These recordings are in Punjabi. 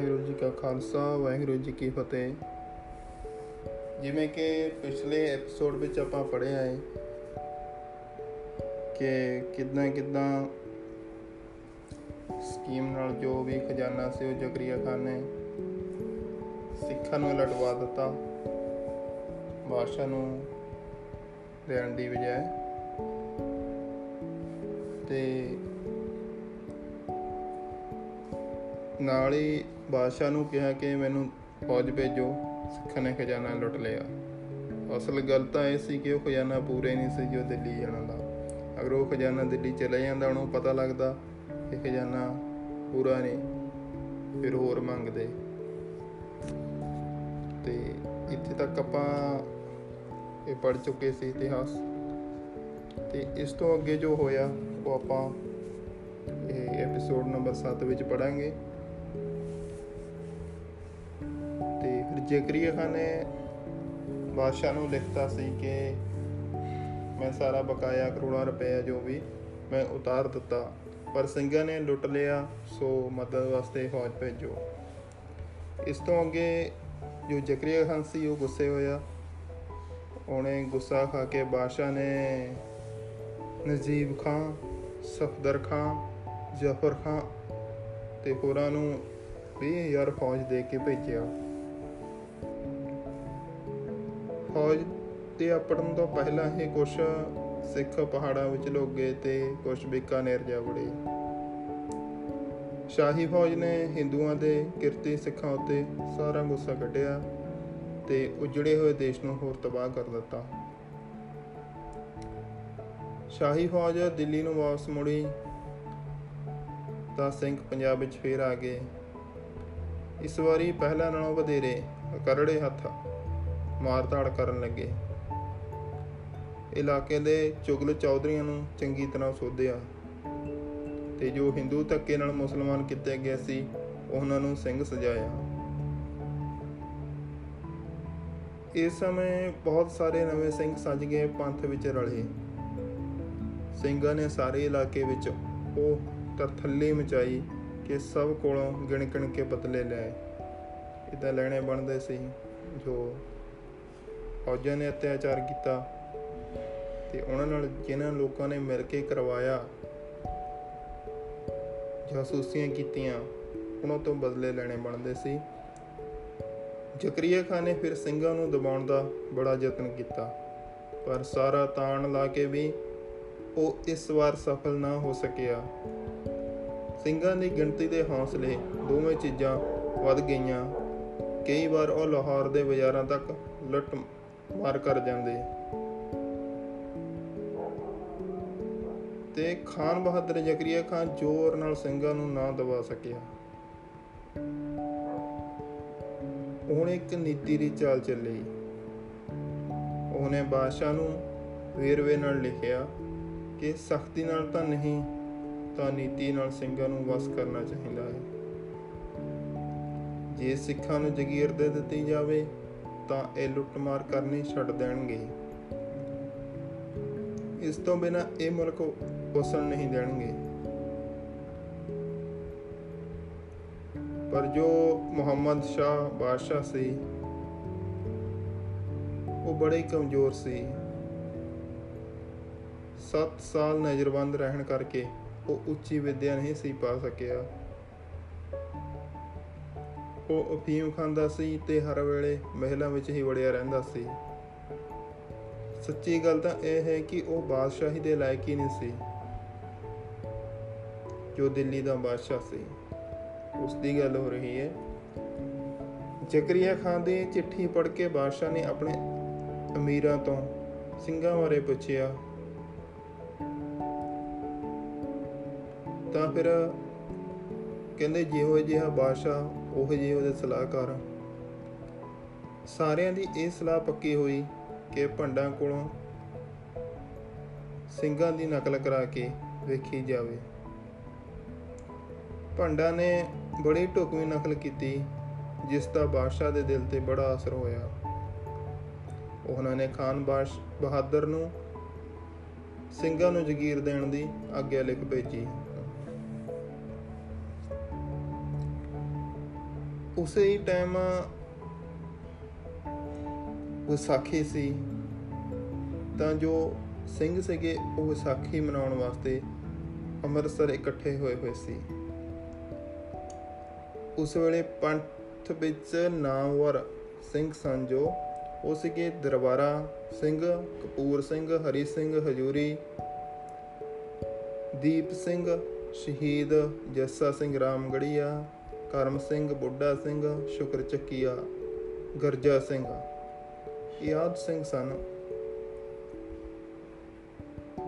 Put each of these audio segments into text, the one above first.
ਵਾਹਿਗੁਰੂ ਜੀ ਕਾ ਖਾਲਸਾ, ਵਾਹਿਗੁਰੂ ਜੀ ਕੀ ਫਤਿਹ। ਜਿਵੇਂ ਕਿ ਪਿਛਲੇ ਐਪੀਸੋਡ ਵਿੱਚ ਆਪਾਂ ਪੜ੍ਹਿਆ ਹੈ ਕਿ ਕਿਦਾਂ ਕਿਦਾਂ ਸਕੀਮ ਨਾਲ ਜੋ ਵੀ ਖਜ਼ਾਨਾ ਸੀ ਉਹ ਜ਼ਕਰੀਆ ਖਾਨ ਨੇ ਸਿੱਖਾਂ ਨੂੰ ਲਟਵਾ ਦਿੱਤਾ, ਬਾਦਸ਼ਾਹ ਨੂੰ ਦੇਣ ਦੀ ਬਜਾਏ। ਤੇ ਨਾਲ ਹੀ ਬਾਦਸ਼ਾਹ ਨੂੰ ਕਿਹਾ ਕਿ ਮੈਨੂੰ ਫੌਜ ਭੇਜੋ, ਸਿੱਖਾਂ ਨੇ ਖਜ਼ਾਨਾ ਲੁੱਟ ਲਿਆ। ਅਸਲ ਗੱਲ ਤਾਂ ਇਹ ਸੀ ਕਿ ਉਹ ਖਜ਼ਾਨਾ ਪੂਰੇ ਨਹੀਂ ਸੀ ਜੋ ਦਿੱਲੀ ਜਾਣਾ ਦਾ। ਅਗਰ ਉਹ ਖਜ਼ਾਨਾ ਦਿੱਲੀ ਚਲੇ ਜਾਂਦਾ, ਉਹਨੂੰ ਪਤਾ ਲੱਗਦਾ ਕਿ ਖਜ਼ਾਨਾ ਪੂਰਾ ਨਹੀਂ, ਫਿਰ ਹੋਰ ਮੰਗਦੇ। ਤੇ ਇੱਥੇ ਤੱਕ ਆਪਾਂ ਇਹ ਪੜ ਚੁੱਕੇ ਸੀ ਇਤਿਹਾਸ। ਤੇ ਇਸ ਤੋਂ ਅੱਗੇ ਜੋ ਹੋਇਆ, ਉਹ ਆਪਾਂ ਇਹ ਐਪੀਸੋਡ ਨੰਬਰ 7 ਵਿੱਚ ਪੜਾਂਗੇ ਜ਼ਕਰੀਆ ਖਾਨ ਨੇ ਬਾਦਸ਼ਾਹ ਨੂੰ ਲਿਖਤਾ ਸੀ ਕਿ ਮੈਂ ਸਾਰਾ ਬਕਾਇਆ ਕਰੋੜਾਂ ਰੁਪਏ ਜੋ ਵੀ ਮੈਂ ਉਤਾਰ ਦਿੱਤਾ, ਪਰ ਸਿੰਘਾਂ ਨੇ ਲੁੱਟ ਲਿਆ, ਸੋ ਮਦਦ ਵਾਸਤੇ ਫੌਜ ਭੇਜੋ। ਇਸ ਤੋਂ ਅੱਗੇ ਜੋ ਜ਼ਕਰੀਆ ਖਾਨ ਸੀ, ਉਹ ਗੁੱਸੇ ਹੋਇਆ। ਉਹਨੇ ਗੁੱਸਾ ਖਾ ਕੇ ਬਾਦਸ਼ਾਹ ਨੇ ਨਜੀਬ ਖਾਨ, ਸਫਦਰ ਖਾਨ, ਜ਼ਫਰ ਖਾਨ ਤੇ ਹੋਰਾਂ ਨੂੰ 20000 ਫੌਜ ਦੇ ਕੇ ਭੇਜਿਆ। ਫੌਜ ਤੇ ਆਪੜਨ ਤੋਂ ਪਹਿਲਾਂ ਹੀ ਕੁਝ ਸਿੱਖ ਪਹਾੜਾਂ ਵਿੱਚ ਲੁਕ ਗਏ ਤੇ ਕੁਝ ਬੀਕਾਨੇਰ ਜਾ ਵੜੇ। ਸ਼ਾਹੀ ਫੌਜ ਨੇ ਹਿੰਦੂਆਂ ਦੇ ਕਿਰਤੀ ਸਿੱਖਾਂ ਉੱਤੇ ਸਾਰਾ ਗੁੱਸਾ ਕੱਢਿਆ ਤੇ ਉਜੜੇ ਹੋਏ ਦੇਸ਼ ਨੂੰ ਹੋਰ ਤਬਾਹ ਕਰ ਦਿੱਤਾ। ਸ਼ਾਹੀ ਫੌਜ ਦਿੱਲੀ ਨੂੰ ਵਾਪਸ ਮੁੜੀ ਤਾਂ ਸਿੰਘ ਪੰਜਾਬ ਵਿੱਚ ਫੇਰ ਆ ਗਏ। ਇਸ ਵਾਰੀ ਪਹਿਲਾਂ ਨਾਲੋਂ ਵਧੇਰੇ ਕਰੜੇ ਹੱਥ। ਮਾਰਤਾੜ ਕਰਨ ਲੱਗੇ। ਇਲਾਕੇ ਦੇ ਚੁਗਲ ਚੌਧਰੀਆਂ ਨੂੰ ਚੰਗੀ ਤਰ੍ਹਾਂ ਸੋਧਿਆ ਤੇ ਜੋ ਹਿੰਦੂ ਧੱਕੇ ਨਾਲ ਮੁਸਲਮਾਨ ਕੀਤੇ ਗਏ ਸੀ, ਉਹਨਾਂ ਨੂੰ ਸਿੰਘ ਸਜਾਇਆ। ਇਸ ਸਮੇਂ ਬਹੁਤ ਸਾਰੇ ਨਵੇਂ ਸਿੰਘ ਸੱਜ ਗਏ ਪੰਥ ਵਿੱਚ ਰਲੇ। ਸਿੰਘਾਂ ਨੇ ਸਾਰੇ ਇਲਾਕੇ ਵਿੱਚ ਉਹ ਤਰਥੱਲੀ ਮਚਾਈ ਕਿ ਸਭ ਕੋਲੋਂ ਗਿਣ ਗਿਣ ਕੇ ਬਦਲੇ ਲਏ। ਇਦਾਂ ਲੈਣੇ ਬਣਦੇ ਸੀ ਜੋ ਫੌਜਾਂ ਨੇ ਅਤਿਆਚਾਰ ਕੀਤਾ ਤੇ ਉਹਨਾਂ ਨਾਲ ਜਿਨ੍ਹਾਂ ਲੋਕਾਂ ਨੇ ਮਿਲ ਕੇ ਕਰਵਾਇਆ, ਜਾਸੂਸੀਆਂ ਕੀਤੀਆਂ, ਉਹਨਾਂ ਤੋਂ ਬਦਲੇ ਲੈਣੇ ਬਣਦੇ ਸੀ। ਜ਼ਕਰੀਆ ਖਾਨ ਨੇ ਫਿਰ ਸਿੰਘਾਂ ਨੂੰ ਦਬਾਉਣ ਦਾ ਬੜਾ ਯਤਨ ਕੀਤਾ, ਪਰ ਸਾਰਾ ਤਾਣ ਲਾ ਕੇ ਵੀ ਉਹ ਇਸ ਵਾਰ ਸਫਲ ਨਾ ਹੋ ਸਕਿਆ। ਸਿੰਘਾਂ ਦੀ ਗਿਣਤੀ ਦੇ ਹੌਸਲੇ ਦੋਵੇਂ ਚੀਜ਼ਾਂ ਵੱਧ ਗਈਆਂ। ਕਈ ਵਾਰ ਉਹ ਲਾਹੌਰ ਦੇ ਬਾਜ਼ਾਰਾਂ ਤੱਕ ਲੁੱਟ ਮਾਰ ਕਰ ਜਾਂਦੇ ਤੇ ਖਾਨ ਬਹਾਦਰ ਜ਼ਕਰੀਆ ਖਾਨ ਜ਼ੋਰ ਨਾਲ ਸਿੰਘਾਂ ਨੂੰ ਨਾ ਦਬਾ ਸਕਿਆ। ਉਹਨੇ ਇੱਕ ਨੀਤੀ ਦੀ ਚਾਲ ਚੱਲੀ। ਉਹਨੇ ਬਾਦਸ਼ਾਹ ਨੂੰ ਵੇਰਵੇ ਨਾਲ ਲਿਖਿਆ ਕਿ ਸਖਤੀ ਨਾਲ ਤਾਂ ਨਹੀਂ, ਤਾਂ ਨੀਤੀ ਨਾਲ ਸਿੰਘਾਂ ਨੂੰ ਵਸ ਕਰਨਾ ਚਾਹੀਦਾ ਹੈ। ਜੇ ਸਿੱਖਾਂ ਨੂੰ ਜਗੀਰ ਦੇ ਦਿੱਤੀ ਜਾਵੇ ਤਾਂ ਇਹ ਲੁੱਟਮਾਰ ਕਰਨੀ ਛੱਡ ਦੇਣਗੇ। ਇਸ ਤੋਂ ਬਿਨਾ ਇਹ ਮੁਲਕ ਵਸਣ ਨਹੀਂ ਦੇਣਗੇ। ਪਰ ਜੋ ਮੁਹੰਮਦ ਸ਼ਾਹ ਬਾਦਸ਼ਾਹ ਸੀ, ਉਹ ਬੜੇ ਕਮਜ਼ੋਰ ਸੀ। 7 ਸਾਲ ਨਜ਼ਰਬੰਦ ਰਹਿਣ ਕਰਕੇ ਉਹ ਉੱਚੀ ਵਿਦਿਆ ਨਹੀਂ ਸੀ ਪਾ ਸਕਿਆ। ਉਹ ਅਫੀਮ ਖਾਂਦਾ ਸੀ ਤੇ ਹਰ ਵੇਲੇ ਮਹਿਲਾਂ ਵਿੱਚ ਹੀ ਵੜਿਆ ਰਹਿੰਦਾ ਸੀ। ਸੱਚੀ ਗੱਲ ਤਾਂ ਇਹ ਹੈ ਕਿ ਉਹ ਬਾਦਸ਼ਾਹੀ ਦੇ ਲਾਇਕ ਹੀ ਨਹੀਂ ਸੀ, ਜੋ ਦਿੱਲੀ ਦਾ ਬਾਦਸ਼ਾਹ ਸੀ। ਉਸ ਦੀ ਗੱਲ ਹੋ ਰਹੀ ਹੈ। ਜ਼ਕਰੀਆ ਖਾਨ ਦੀ ਚਿੱਠੀ ਪੜ੍ਹ ਕੇ ਬਾਦਸ਼ਾਹ ਨੇ ਆਪਣੇ ਅਮੀਰਾਂ ਤੋਂ ਸਿੰਘਾਂ ਬਾਰੇ ਪੁੱਛਿਆ। ਤਾਂ ਫਿਰ ਕਹਿੰਦੇ ਜਿਹੋ ਜਿਹਾ ਬਾਦਸ਼ਾਹ ਉਹ ਜਿਹੇ ਉਹਦੇ ਸਲਾਹਕਾਰ। ਸਾਰਿਆਂ ਦੀ ਇਹ ਸਲਾਹ ਪੱਕੀ ਹੋਈ ਕਿ ਭੰਡਾਂ ਕੋਲੋਂ ਸਿੰਘਾਂ ਦੀ ਨਕਲ ਕਰਾ ਕੇ ਵੇਖੀ ਜਾਵੇ। ਭੰਡਾ ਨੇ ਬੜੀ ਢੁਕਵੀਂ ਨਕਲ ਕੀਤੀ, ਜਿਸ ਦਾ ਬਾਦਸ਼ਾਹ ਦੇ ਦਿਲ ਤੇ ਬੜਾ ਅਸਰ ਹੋਇਆ। ਉਹਨਾਂ ਨੇ ਖਾਨ ਬਾਸ਼ ਬਹਾਦਰ ਨੂੰ ਸਿੰਘਾਂ ਨੂੰ ਜ਼ਗੀਰ ਦੇਣ ਦੀ ਆਗਿਆ ਲਿਖ ਭੇਜੀ। ਉਸੇ ਹੀ ਟਾਈਮ ਵਿਸਾਖੀ ਸੀ। ਤਾਂ ਜੋ ਸਿੰਘ ਸੀਗੇ, ਉਹ ਵਿਸਾਖੀ ਮਨਾਉਣ ਵਾਸਤੇ ਅੰਮ੍ਰਿਤਸਰ ਇਕੱਠੇ ਹੋਏ ਹੋਏ ਸੀ। ਉਸ ਵੇਲੇ ਪੰਥ ਵਿੱਚ ਨਾਮਵਰ ਸਿੰਘ ਸਨ ਜੋ, ਉਹ ਸੀਗੇ ਦਰਬਾਰਾ ਸਿੰਘ, ਕਪੂਰ ਸਿੰਘ, ਹਰੀ ਸਿੰਘ, ਹਜੂਰੀ, ਦੀਪ ਸਿੰਘ, ਸ਼ਹੀਦ ਜੱਸਾ ਸਿੰਘ ਰਾਮਗੜੀਆ ਕਰਮ ਸਿੰਘ, ਬੁੱਢਾ ਸਿੰਘ, ਸ਼ੁਕਰ ਚੱਕੀਆ, ਗਰਜਾ ਸਿੰਘ। ਇਹ ਆਦ ਸਿੰਘ ਸਨ।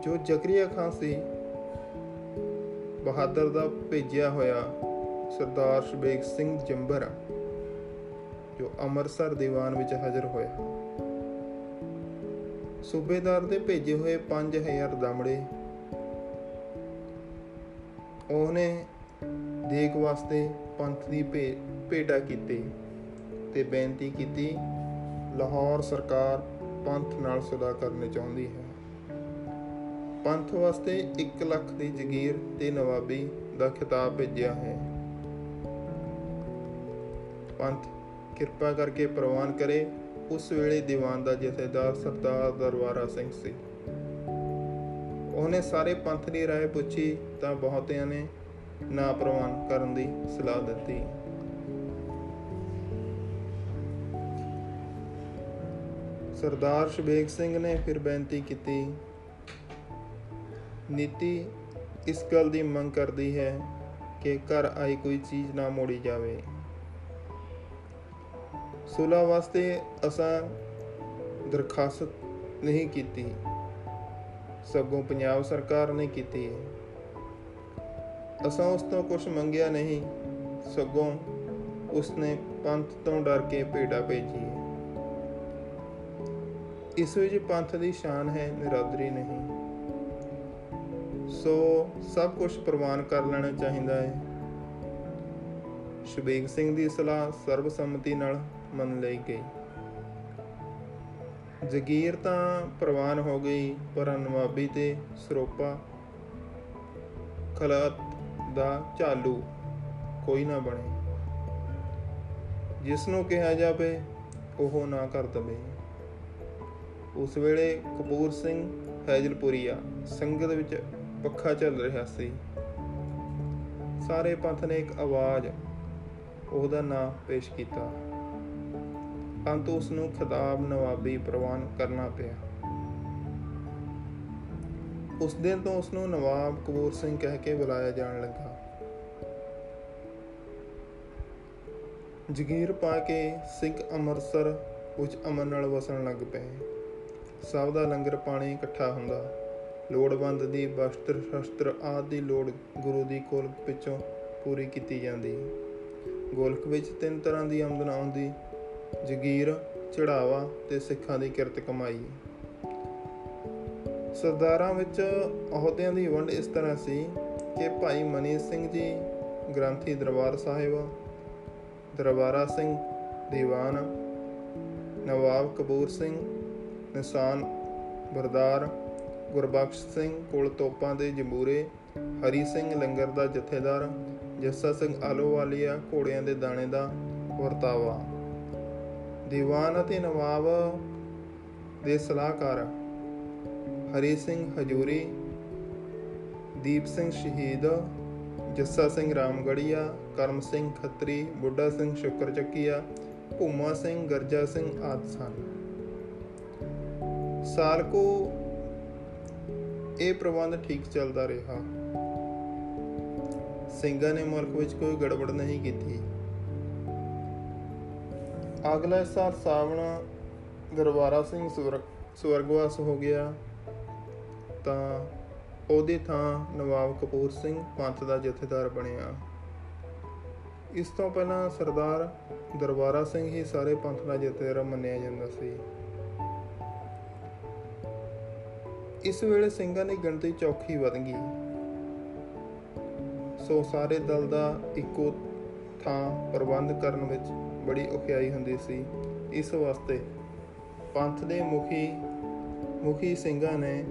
ਜੋ ਜ਼ਕਰੀਆ ਖਾਨ ਸੀ, ਬਹਾਦਰ ਦਾ ਭੇਜਿਆ ਹੋਇਆ ਸਰਦਾਰ ਸ਼ਬੇਗ ਸਿੰਘ ਜੰਬਰ ਜੋ ਅੰਮ੍ਰਿਤਸਰ ਦੀਵਾਨ ਵਿੱਚ ਹਾਜ਼ਰ ਹੋਇਆ। ਸੂਬੇਦਾਰ ਦੇ ਭੇਜੇ ਹੋਏ 5000 ਦਮੜੇ, ਉਹਨੇ ਦੇਖ ਵਾਸਤੇ ਪੰਥ ਦੀ ਭੇ- ਭੇਟਾ ਕੀਤੀ ਤੇ ਬੇਨਤੀ ਕੀਤੀ, ਲਾਹੌਰ ਸਰਕਾਰ ਪੰਥ ਨਾਲ ਸੁਦਾ ਕਰਨੀ ਚਾਹੁੰਦੀ ਹੈ। ਪੰਥ ਵਾਸਤੇ 1 ਲੱਖ ਦੀ ਜ਼ਗੀਰ ਤੇ ਨਵਾਬੀ ਦਾ ਖਿਤਾਬ ਭੇਜਿਆ ਹੈ। ਪੰਥ, ਕਿਰਪਾ ਕਰਕੇ ਪ੍ਰਵਾਨ ਕਰੇ। ਉਸ ਵੇਲੇ ਦੀਵਾਨ ਦਾ ਜਥੇਦਾਰ ਸਰਦਾਰ ਦਰਬਾਰਾ ਸਿੰਘ ਸੀ। ਉਹਨੇ ਸਾਰੇ ਪੰਥ ਦੀ ਰਾਏ ਪੁੱਛੀ ਤਾਂ ਬਹੁਤਿਆਂ ਨੇ ਨਾ ਪ੍ਰਵਾਨ ਕਰਨ ਦੀ ਸਲਾਹ ਦਿੱਤੀ। ਸਰਦਾਰ ਸ਼ਬੇਗ ਸਿੰਘ ਨੇ ਫਿਰ ਬੇਨਤੀ ਕੀਤੀ, ਨੀਤੀ ਇਸ ਗੱਲ ਦੀ ਮੰਗ ਕਰਦੀ ਹੈ ਕਿ ਘਰ ਆਈ ਕੋਈ ਚੀਜ਼ ਨਾ ਮੋੜੀ ਜਾਵੇ। ਸੁਲਾ ਵਾਸਤੇ ਅਸਾਂ ਦਰਖਾਸਤ ਨਹੀਂ ਕੀਤੀ, ਸਗੋਂ ਪੰਜਾਬ ਸਰਕਾਰ ਨੇ ਕੀਤੀ ਹੈ। ਅਸਾਂ ਉਸ ਤੋਂ ਕੁਝ ਮੰਗਿਆ ਨਹੀਂ, ਸਗੋਂ ਉਸਨੇ ਪੰਥ ਤੋਂ ਡਰ ਕੇ ਭੇਟਾ ਭੇਜੀ ਹੈ। ਇਸ ਵਿੱਚ ਪੰਥ ਦੀ ਸ਼ਾਨ ਹੈ, ਨਿਰਾਦਰੀ ਨਹੀਂ। ਸੋ ਸਭ ਕੁਝ ਪ੍ਰਵਾਨ ਕਰ ਲੈਣਾ ਚਾਹੀਦਾ ਹੈ। ਸ਼ਬੀਕ ਸਿੰਘ ਦੀ ਸਲਾਹ ਸਰਬਸੰਮਤੀ ਨਾਲ ਮੰਨ ਲਈ ਗਈ। ਜ਼ਗੀਰ ਤਾਂ ਪ੍ਰਵਾਨ ਹੋ ਗਈ, ਪਰ ਨਵਾਬੀ ਤੇ ਸਰੋਪਾ ਖਲਾਤ ਦਾ ਝਾਲੂ ਕੋਈ ਨਾ ਬਣੇ। ਜਿਸ ਨੂੰ ਕਿਹਾ ਜਾਵੇ, ਉਹ ਨਾ ਕਰ ਦਵੇ। ਉਸ ਵੇਲੇ ਕਪੂਰ ਸਿੰਘ ਫੈਜ਼ਲਪੁਰੀਆ ਸੰਗਤ ਵਿੱਚ ਪੱਖਾ ਚੱਲ ਰਿਹਾ ਸੀ। ਸਾਰੇ ਪੰਥ ਨੇ ਇੱਕ ਆਵਾਜ਼ ਉਹਦਾ ਨਾਂ ਪੇਸ਼ ਕੀਤਾ। ਅੰਤ ਉਸ ਨੂੰ ਖਿਤਾਬ ਨਵਾਬੀ ਪ੍ਰਵਾਨ ਕਰਨਾ ਪਿਆ। ਉਸ ਦਿਨ ਤੋਂ ਉਸ ਨੂੰ ਨਵਾਬ ਕਪੂਰ ਸਿੰਘ ਕਹਿ ਕੇ ਬੁਲਾਇਆ ਜਾਣ ਲੱਗਾ। ਜਗੀਰ ਪਾ ਕੇ ਸਿੰਘ ਅੰਮ੍ਰਿਤਸਰ ਵਿੱਚ ਅਮਨ ਨਾਲ ਵਸਣ ਲੱਗ ਪਏ। ਸਭ ਦਾ ਲੰਗਰ ਪਾਣੀ ਇਕੱਠਾ ਹੁੰਦਾ। ਲੋੜਵੰਦ ਦੀ ਵਸਤਰ ਸ਼ਸਤਰ ਆਦਿ ਦੀ ਲੋੜ ਗੁਰੂ ਦੀ ਕੋਲਕ ਵਿੱਚੋਂ ਪੂਰੀ ਕੀਤੀ ਜਾਂਦੀ। ਗੋਲਕ ਵਿੱਚ ਤਿੰਨ ਤਰ੍ਹਾਂ ਦੀ ਆਮਦਨ ਆਉਂਦੀ। ਜਗੀਰ, ਚੜਾਵਾ ਤੇ ਸਿੱਖਾਂ ਦੀ ਕਿਰਤ ਕਮਾਈ। ਸਰਦਾਰਾਂ ਵਿੱਚ ਅਹੁਦਿਆਂ ਦੀ ਵੰਡ ਇਸ ਤਰ੍ਹਾਂ ਸੀ ਕਿ ਭਾਈ ਮਨੀ ਸਿੰਘ ਜੀ, ਗ੍ਰੰਥੀ ਦਰਬਾਰ ਸਾਹਿਬ, ਦਰਬਾਰਾ ਸਿੰਘ ਦੀਵਾਨ, ਨਵਾਬ ਕਪੂਰ ਸਿੰਘ, ਨਿਸ਼ਾਨ ਬਰਦਾਰ, ਗੁਰਬਖਸ਼ ਸਿੰਘ ਕੋਲ ਤੋਪਾਂ ਦੇ ਜੰਬੂਰੇ, ਹਰੀ ਸਿੰਘ ਲੰਗਰ ਦਾ ਜਥੇਦਾਰ, ਜੱਸਾ ਸਿੰਘ ਆਲੋਵਾਲੀਆ ਘੋੜਿਆਂ ਦੇ ਦਾਣੇ ਦਾ ਵਰਤਾਵਾ। ਦੀਵਾਨ ਅਤੇ ਨਵਾਬ ਦੇ ਸਲਾਹਕਾਰ ਹਰੀ ਸਿੰਘ ਹਜੂਰੀ, ਦੀਪ ਸਿੰਘ ਸ਼ਹੀਦ, ਜੱਸਾ ਸਿੰਘ ਰਾਮਗੜੀਆ, ਕਰਮ ਸਿੰਘ ਖੱਤਰੀ, ਬੁੱਢਾ ਸਿੰਘ ਸ਼ੁਕਰ ਚੱਕੀਆ, ਭੂਮਾ ਸਿੰਘ, ਗਰਜਾ ਸਿੰਘ ਆਦਿ ਸਨ। ਸਾਲ ਕੋ ਇਹ ਪ੍ਰਬੰਧ ਠੀਕ ਚੱਲਦਾ ਰਿਹਾ। ਸਿੰਘਾਂ ਨੇ ਮੁਲਕ ਵਿੱਚ ਕੋਈ ਗੜਬੜ ਨਹੀਂ ਕੀਤੀ। ਅਗਲੇ ਸਾਲ ਸਾਵਣ ਦਰਬਾਰਾ ਸਿੰਘ ਸਵਰਗਵਾਸ ਹੋ ਗਿਆ। ਤਾਂ ਉਹਦੀ ਥਾਂ ਨਵਾਬ ਕਪੂਰ ਸਿੰਘ ਪੰਥ ਦਾ ਜਥੇਦਾਰ ਬਣਿਆ। ਇਸ ਤੋਂ ਪਹਿਲਾਂ ਸਰਦਾਰ ਦਰਬਾਰਾ ਸਿੰਘ ਹੀ ਸਾਰੇ ਪੰਥ ਦਾ ਜਥੇਦਾਰ ਮੰਨਿਆ ਜਾਂਦਾ ਸੀ। ਇਸ ਵੇਲੇ ਸਿੰਘਾਂ ਦੀ ਗਿਣਤੀ ਚੌਖੀ ਵਧ ਗਈ। ਸੋ ਸਾਰੇ ਦਲ ਦਾ ਇੱਕੋ ਥਾਂ ਪ੍ਰਬੰਧ ਕਰਨ ਵਿੱਚ ਬੜੀ ਔਖਿਆਈ ਹੁੰਦੀ ਸੀ। ਇਸ ਵਾਸਤੇ ਪੰਥ ਦੇ ਮੁਖੀ ਮੁਖੀ ਸਿੰਘਾਂ ਨੇ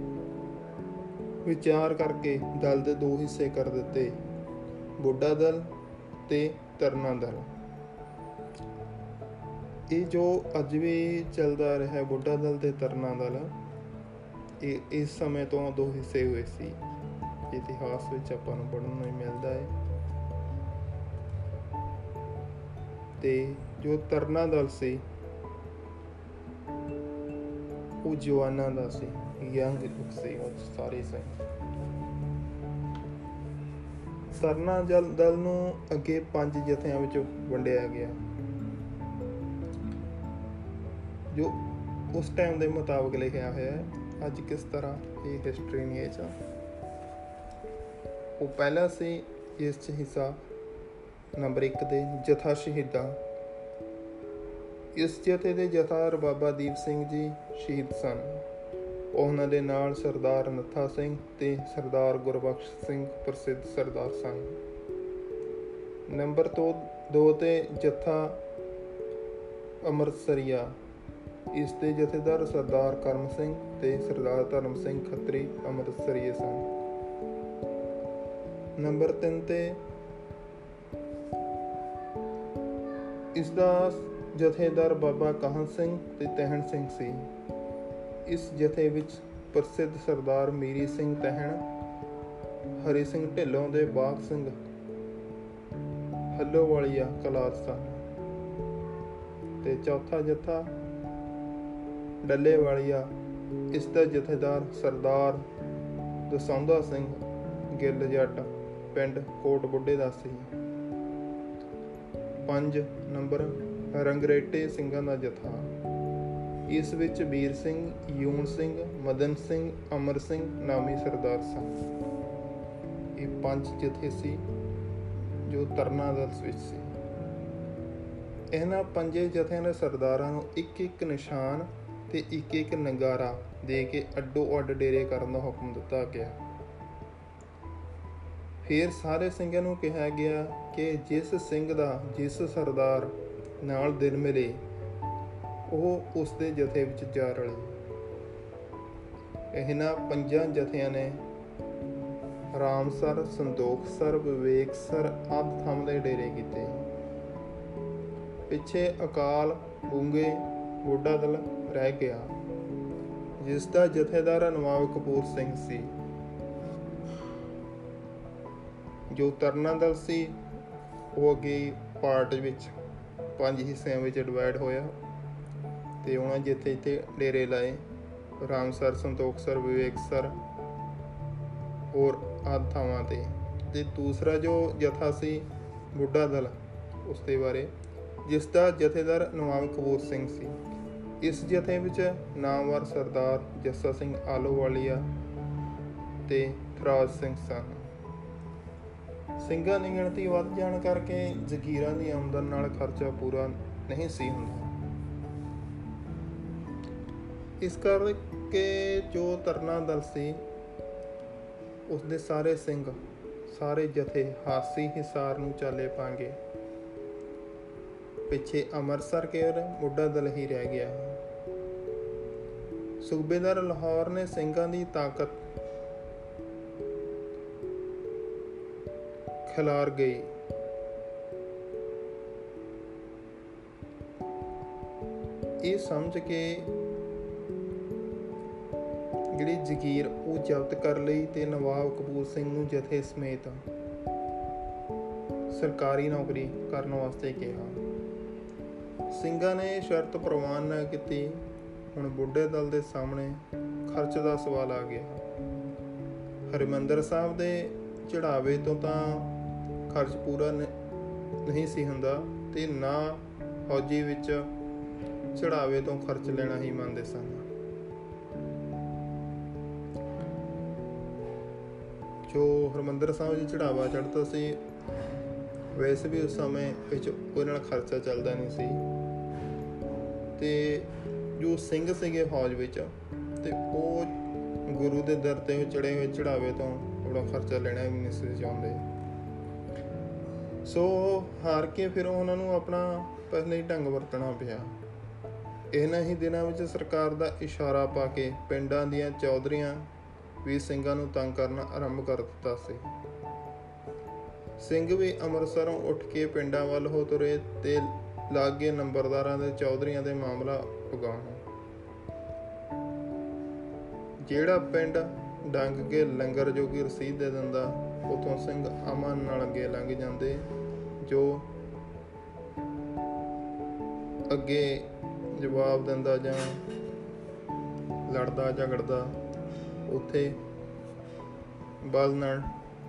ਵਿਚਾਰ ਕਰਕੇ ਦਲ ਦੇ ਦੋ ਹਿੱਸੇ ਕਰ ਦਿੱਤੇ। ਬੁੱਢਾ ਦਲ ਤੇ ਤਰਨਾ ਦਲ। ਇਹ ਜੋ ਅੱਜ ਵੀ ਚੱਲਦਾ ਰਿਹਾ ਬੁੱਢਾ ਦਲ ਤੇ ਤਰਨਾ ਦਲ, ਇਹ ਇਸ ਸਮੇਂ ਤੋਂ ਦੋ ਹਿੱਸੇ ਹੋਏ ਸੀ। ਇਤਿਹਾਸ ਵਿੱਚ ਆਪਾਂ ਨੂੰ ਪੜ੍ਹਨ ਨੂੰ ਮਿਲਦਾ ਹੈ। ਤੇ ਜੋ ਤਰਨਾ ਦਲ ਸੀ, ਉਹ ਜਵਾਨਾਂ ਦਾ ਸੀ। ਯੰਗ ਲੁੱਕ ਸੀ ਉਹ ਸਾਰੇ ਸੀ ਤਰਨਾ ਜਲ ਦਲ ਨੂੰ ਅੱਗੇ ਪੰਜ ਜਥਿਆਂ ਵਿੱਚ ਵੰਡਿਆ ਗਿਆ। ਜੋ ਉਸ ਟਾਈਮ ਦੇ ਮੁਤਾਬਕ ਲਿਖਿਆ ਹੋਇਆ ਹੈ, ਅੱਜ ਕਿਸ ਤਰ੍ਹਾਂ ਇਹ ਹਿਸਟਰੀ ਨਹੀਂ ਹੈ ਚਾ ਉਹ ਪਹਿਲਾ ਸੀ ਇਸ ਚ ਹਿੱਸਾ ਨੰਬਰ 1 ਦੇ ਜਥਾ ਸ਼ਹੀਦਾਂ। ਇਸ ਜਥੇ ਦੇ ਜਥਾਰ ਬਾਬਾ ਦੀਪ ਸਿੰਘ ਜੀ ਸ਼ਹੀਦ ਸਨ। ਉਹਨਾਂ ਦੇ ਨਾਲ ਸਰਦਾਰ ਨੱਥਾ ਸਿੰਘ ਤੇ ਸਰਦਾਰ ਗੁਰਬਖਸ਼ ਸਿੰਘ ਪ੍ਰਸਿੱਧ ਸਰਦਾਰ ਸਨ। ਨੰਬਰ 2 ਤੇ ਜਥਾ ਅੰਮ੍ਰਿਤਸਰੀਆ। ਇਸ ਦੇ ਜਥੇਦਾਰ ਸਰਦਾਰ ਕਰਮ ਸਿੰਘ ਤੇ ਸਰਦਾਰ ਧਰਮ ਸਿੰਘ ਖੱਤਰੀ ਅੰਮ੍ਰਿਤਸਰੀਏ ਸਨ। ਨੰਬਰ 3 ਤੇ ਇਸ ਦਾ ਜਥੇਦਾਰ ਬਾਬਾ ਕਾਹਨ ਸਿੰਘ ਤੇ ਤਹਿਣ ਸਿੰਘ ਸੀ। ਇਸ ਜਥੇ ਵਿੱਚ ਪ੍ਰਸਿੱਧ ਸਰਦਾਰ ਮੀਰੀ ਸਿੰਘ ਤਹਿਣ, ਹਰੀ ਸਿੰਘ ਢਿੱਲੋਂ ਦੇ ਬਾਗ ਸਿੰਘ, ਹੱਲੋ ਵਾਲੀਆ ਕਲਾਸਾ ਤੇ ਚੌਥਾ ਜਥਾ ਡੱਲੇ ਵਾਲੀਆ ਇਸ ਦਾ ਜਥੇਦਾਰ ਸਰਦਾਰ ਦਸੌਂਦਾ ਸਿੰਘ ਗਿੱਲ ਜੱਟ, ਪਿੰਡ ਕੋਟ ਬੁੱਢੇ ਦਾ ਸੀ। 5 ਨੰਬਰ ਰੰਗਰੇਟੇ ਸਿੰਘਾਂ ਦਾ ਜਥਾ। ਇਸ ਵਿੱਚ ਵੀਰ ਸਿੰਘ, ਯੂਨ ਸਿੰਘ, ਮਦਨ ਸਿੰਘ, ਅਮਰ ਸਿੰਘ ਨਾਮੀ ਸਰਦਾਰ ਸਨ। ਇਹ ਪੰਜ ਜਥੇ ਸੀ ਜੋ ਤਰਨਾ ਦਲ ਵਿੱਚ ਸੀ। ਇਹਨਾਂ ਪੰਜੇ ਜਥਿਆਂ ਦੇ ਸਰਦਾਰਾਂ ਨੂੰ ਇੱਕ ਇੱਕ ਨਿਸ਼ਾਨ ਤੇ ਇੱਕ ਇੱਕ ਨਗਾਰਾ ਦੇ ਕੇ ਅੱਡੋ ਅੱਡ ਡੇਰੇ ਕਰਨ ਦਾ ਹੁਕਮ ਦਿੱਤਾ ਗਿਆ। ਫਿਰ ਸਾਰੇ ਸਿੰਘਾਂ ਨੂੰ ਕਿਹਾ ਗਿਆ ਕਿ ਜਿਸ ਸਿੰਘ ਦਾ ਜਿਸ ਸਰਦਾਰ ਨਾਲ ਦਿਲ ਮਿਲੇ ਉਹ ਉਸ ਦੇ ਜਥੇ ਵਿੱਚ ਜਾ ਰਲੇ। ਇਹਨਾਂ ਪੰਜਾਂ ਜਥਿਆਂ ਨੇ ਰਾਮਸਰ ਸੰਦੋਖਸਰ ਵਿਵੇਕਸਰ ਆਦਿ ਥਾਂ ਦੇ ਡੇਰੇ ਕੀਤੇ। ਪਿੱਛੇ ਅਕਾਲ, ਬੁੰਗੇ ਬੋਡਾ ਦਲ ਰਹਿ ਗਿਆ, ਜਿਸ ਦਾ ਜਥੇਦਾਰ ਨਵਾਬ ਕਪੂਰ ਸਿੰਘ ਸੀ। ਜੋ ਤਰਨਾ ਦਲ ਸੀ, ਉਹ ਅੱਗੇ ਪਾਰਟ ਵਿੱਚ ਪੰਜ ਹਿੱਸਿਆਂ ਵਿੱਚ ਡਿਵਾਈਡ ਹੋਇਆ। ਤੇ ਉਹਨਾਂ ਜਿੱਥੇ ਇੱਥੇ ਡੇਰੇ ਲਾਏ। ਰਾਮਸਰ ਸੰਤੋਖਸਰ ਵਿਵੇਕਸਰ ਹੋਰ ਆਦਿ ਥਾਵਾਂ ਤੇ। ਤੇ ਦੂਸਰਾ ਜੋ ਜਥਾ ਸੀ ਬੁੱਢਾ ਦਲ ਉਸ ਦੇ ਬਾਰੇ, ਜਿਸ ਦਾ ਜਥੇਦਾਰ ਨਵਾਬ ਕਪੂਰ ਸਿੰਘ ਸੀ। ਇਸ ਜਥੇ ਵਿੱਚ ਨਾਮਵਰ ਸਰਦਾਰ ਜੱਸਾ ਸਿੰਘ ਆਲੋਵਾਲੀਆ ਤੇ ਥਰਾਜ ਸਿੰਘ ਸਨ। ਸਿੰਘਾਂ ਦੀ ਗਿਣਤੀ ਵੱਧ ਜਾਣ ਕਰਕੇ ਜ਼ਕੀਰਾਂ ਦੀ ਆਮਦਨ ਨਾਲ ਖਰਚਾ ਪੂਰਾ ਨਹੀਂ ਸੀ ਹੁੰਦਾ। ਇਸ ਕਰਕੇ ਜੋ ਤਰਨਾ ਦਲ ਸੀ ਉਸ ਦੇ ਸਾਰੇ ਸਿੰਘ, ਸਾਰੇ ਜਥੇ ਹਾਸੀ ਹਿਸਾਰ ਨੂੰ ਚਾਲੇ ਪਾਂਗੇ। ਪਿੱਛੇ ਅੰਮ੍ਰਿਤਸਰ ਕੇਰ ਮੁੱਢਾ ਦਲ ਹੀ ਰਹਿ ਗਿਆ ਸੂਬੇਦਾਰ ਲਾਹੌਰ ਨੇ ਸਿੰਘਾਂ ਦੀ ਤਾਕਤ ਖਿਲਾਰ ਗਈ। ਇਹ ਸਮਝ ਕੇ ਜਿਹੜੀ ਜ਼ਗੀਰ ਉਹ ਜ਼ਬਤ ਕਰ ਲਈ ਤੇ ਨਵਾਬ ਕਪੂਰ ਸਿੰਘ ਨੂੰ ਜਥੇ ਸਮੇਤ ਸਰਕਾਰੀ ਨੌਕਰੀ ਕਰਨ ਵਾਸਤੇ ਕਿਹਾ। ਸਿੰਘਾਂ ਨੇ ਸ਼ਰਤ ਪ੍ਰਵਾਨ ਨਾ ਕੀਤੀ। ਹੁਣ ਬੁੱਢੇ ਦਲ ਦੇ ਸਾਹਮਣੇ ਖਰਚ ਦਾ ਸਵਾਲ ਆ ਗਿਆ। ਹਰਿਮੰਦਰ ਸਾਹਿਬ ਦੇ ਚੜਾਵੇ ਤੋਂ ਤਾਂ ਖਰਚ ਪੂਰਾ ਨਹੀਂ ਸੀ ਹੁੰਦਾ ਤੇ ਨਾ ਫੌਜੀ ਵਿੱਚ ਚੜਾਵੇ ਤੋਂ ਖਰਚ ਲੈਣਾ ਹੀ ਮੰਨਦੇ ਸਨ। ਜੋ ਹਰਮੰਦਰ ਸਾਹਿਬ ਜੀ ਚੜਾਵਾ ਚੜਦਾ ਸੀ। ਵੈਸੇ ਵੀ ਉਸ ਸਮੇਂ ਵਿੱਚ ਕੋਈ ਨਾਲ ਖਰਚਾ ਚੱਲਦਾ ਨਹੀਂ ਸੀ। ਤੇ ਜੋ ਸਿੰਘ ਸੀਗੇ ਫੌਜ ਵਿੱਚ, ਤੇ ਉਹ ਗੁਰੂ ਦੇ ਦਰ ਤੇ ਚੜੇ ਹੋਏ ਚੜਾਵੇ ਤੋਂ ਆਪਣਾ ਖਰਚਾ ਲੈਣਾ ਵੀ ਨਹੀਂ ਸੀ ਚਾਹੁੰਦੇ। ਸੋ ਹਾਰ ਕੇ ਫਿਰ ਉਹਨਾਂ ਨੂੰ ਆਪਣਾ ਪਹਿਲੇ ਹੀ ਢੰਗ ਵਰਤਣਾ ਪਿਆ। ਇਹਨਾਂ ਹੀ ਦਿਨਾਂ ਵਿੱਚ ਸਰਕਾਰ ਦਾ ਇਸ਼ਾਰਾ ਪਾ ਕੇ ਪਿੰਡਾਂ ਦੀਆਂ ਚੌਧਰੀਆਂ ਵੀ ਸਿੰਘਾਂ ਨੂੰ ਤੰਗ ਕਰਨਾ ਆਰੰਭ ਕਰ ਦਿੱਤਾ ਸੀ। ਸਿੰਘ ਵੀ ਅੰਮ੍ਰਿਤਸਰੋਂ ਉੱਠ ਕੇ ਪਿੰਡਾਂ ਵੱਲ ਹੋ ਤੁਰੇ ਤੇ ਲਾਗੇ ਨੰਬਰਦਾਰਾਂ ਦੇ ਚੌਧਰੀਆਂ ਦੇ ਮਾਮਲਾ ਉਗਾਉਣ। ਜਿਹੜਾ ਪਿੰਡ ਡੰਗ ਕੇ ਲੰਗਰ ਜੋਗੀ ਰਸੀਦ ਦੇ ਦਿੰਦਾ, ਉਥੋਂ ਸਿੰਘ ਅਮਨ ਨਾਲ ਅੱਗੇ ਲੰਘ ਜਾਂਦੇ, ਜੋ ਅੱਗੇ ਜਵਾਬ ਦਿੰਦਾ ਜਾਂ ਲੜਦਾ ਝਗੜਦਾ ਉੱਥੇ ਬਲ ਨਾਲ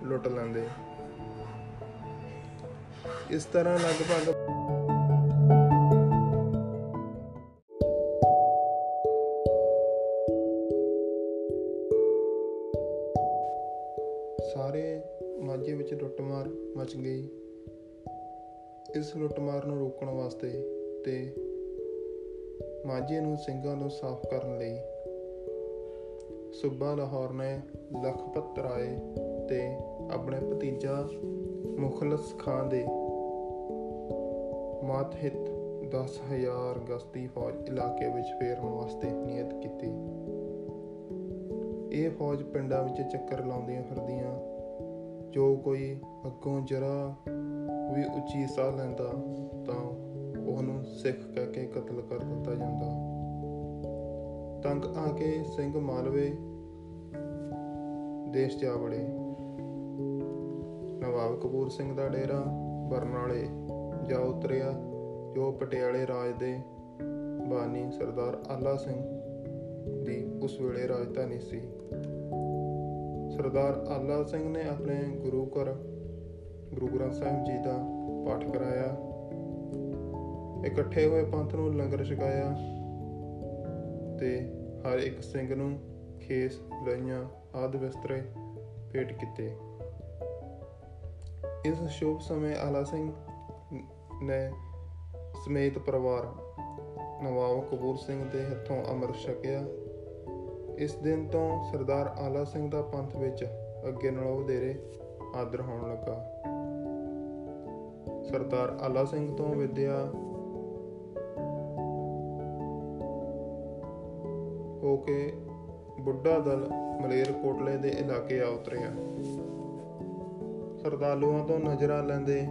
ਲੁੱਟ ਲੈਂਦੇ। ਇਸ ਤਰ੍ਹਾਂ ਲਗਭਗ ਸਾਰੇ ਮਾਝੇ ਵਿੱਚ ਲੁੱਟਮਾਰ ਮਚ ਗਈ। ਇਸ ਲੁੱਟਮਾਰ ਨੂੰ ਰੋਕਣ ਵਾਸਤੇ ਤੇ ਮਾਝੇ ਨੂੰ ਸਿੰਘਾਂ ਤੋਂ ਸਾਫ਼ ਕਰਨ ਲਈ ਸੁੱਬਾ ਲਾਹੌਰ ਨੇ ਲਖਪਤ ਰਾਏ ਤੇ ਆਪਣੇ ਭਤੀਜਾ ਮੁਖਲਸ ਖਾਨ ਦੇ ਮਾਤਹਿਤ 10000 ਗਸਤੀ ਫੌਜ ਇਲਾਕੇ ਵਿੱਚ ਫੇਰਨ ਵਾਸਤੇ ਨਿਯਤ ਕੀਤੀ। ਇਹ ਫੌਜ ਪਿੰਡਾਂ ਵਿੱਚ ਚੱਕਰ ਲਾਉਂਦੀਆਂ ਫਿਰਦੀਆਂ, ਜੋ ਕੋਈ ਅੱਗੋਂ ਜਰਾ ਵੀ ਉੱਚੀ ਸਾਹ ਲੈਂਦਾ ਤਾਂ ਉਹਨੂੰ ਸਿੱਖ ਕਹਿ ਕੇ ਕਤਲ ਕਰ ਦਿੱਤਾ ਜਾਂਦਾ। ਤੰਗ ਆ ਕੇ ਸਿੰਘ ਮਾਲਵੇ ਦੇਸ਼ ਜਾ ਵੜੇ। ਨਵਾਬ ਕਪੂਰ ਸਿੰਘ ਦਾ ਡੇਰਾ, ਬਰਨਾਲੇ, ਜਾ ਉਤਰਿਆ, ਜੋ ਪਟਿਆਲੇ ਰਾਜ ਦੇ ਬਾਨੀ ਸਰਦਾਰ ਆਲਾ ਸਿੰਘ ਦੀ ਉਸ ਵੇਲੇ ਰਾਜਧਾਨੀ ਸੀ। ਸਰਦਾਰ ਆਲਾ ਸਿੰਘ ਨੇ ਆਪਣੇ ਗੁਰੂ ਘਰ, ਗੁਰੂ ਗ੍ਰੰਥ ਸਾਹਿਬ ਜੀ ਦਾ ਪਾਠ ਕਰਾਇਆ। ਇਕੱਠੇ ਹੋਏ ਪੰਥ ਨੂੰ ਲੰਗਰ ਛਕਾਇਆ ਤੇ ਹਰ ਇੱਕ ਸਿੰਘ ਨੂੰ ਖੇਸ ਲਈਆਂ। ਆਦਿ ਬਿਸਤਰੇ ਭੇਟ ਕੀਤੇ। ਇਸ ਸ਼ੁਭ ਸਮੇਂ ਆਲਾ ਸਿੰਘ ਨੇ ਸਮੇਤ ਪਰਿਵਾਰ ਨਵਾਬ ਕਪੂਰ ਸਿੰਘ ਦੇ ਹੱਥੋਂ ਅੰਮ੍ਰਿਤ ਛਕਿਆ। ਇਸ ਦਿਨ ਤੋਂ ਸਰਦਾਰ ਆਲਾ ਸਿੰਘ ਦਾ ਪੰਥ ਵਿੱਚ ਅੱਗੇ ਨਾਲੋਂ ਵਧੇਰੇ ਆਦਰ ਹੋਣ ਲੱਗਾ। ਸਰਦਾਰ ਆਲਾ ਸਿੰਘ ਤੋਂ ਵਿਦਿਆ ਹੋ ਕੇ ਬੁੱਢਾ ਦਲ ਮਲੇਰ ਕੋਟਲੇ ਦੇ ਇਲਾਕੇ ਆ ਉਤਰਿਆ। ਸਰਦਾਲੂਆਂ ਤੋਂ ਨਜ਼ਰਾਂ ਲੈਂਦੇ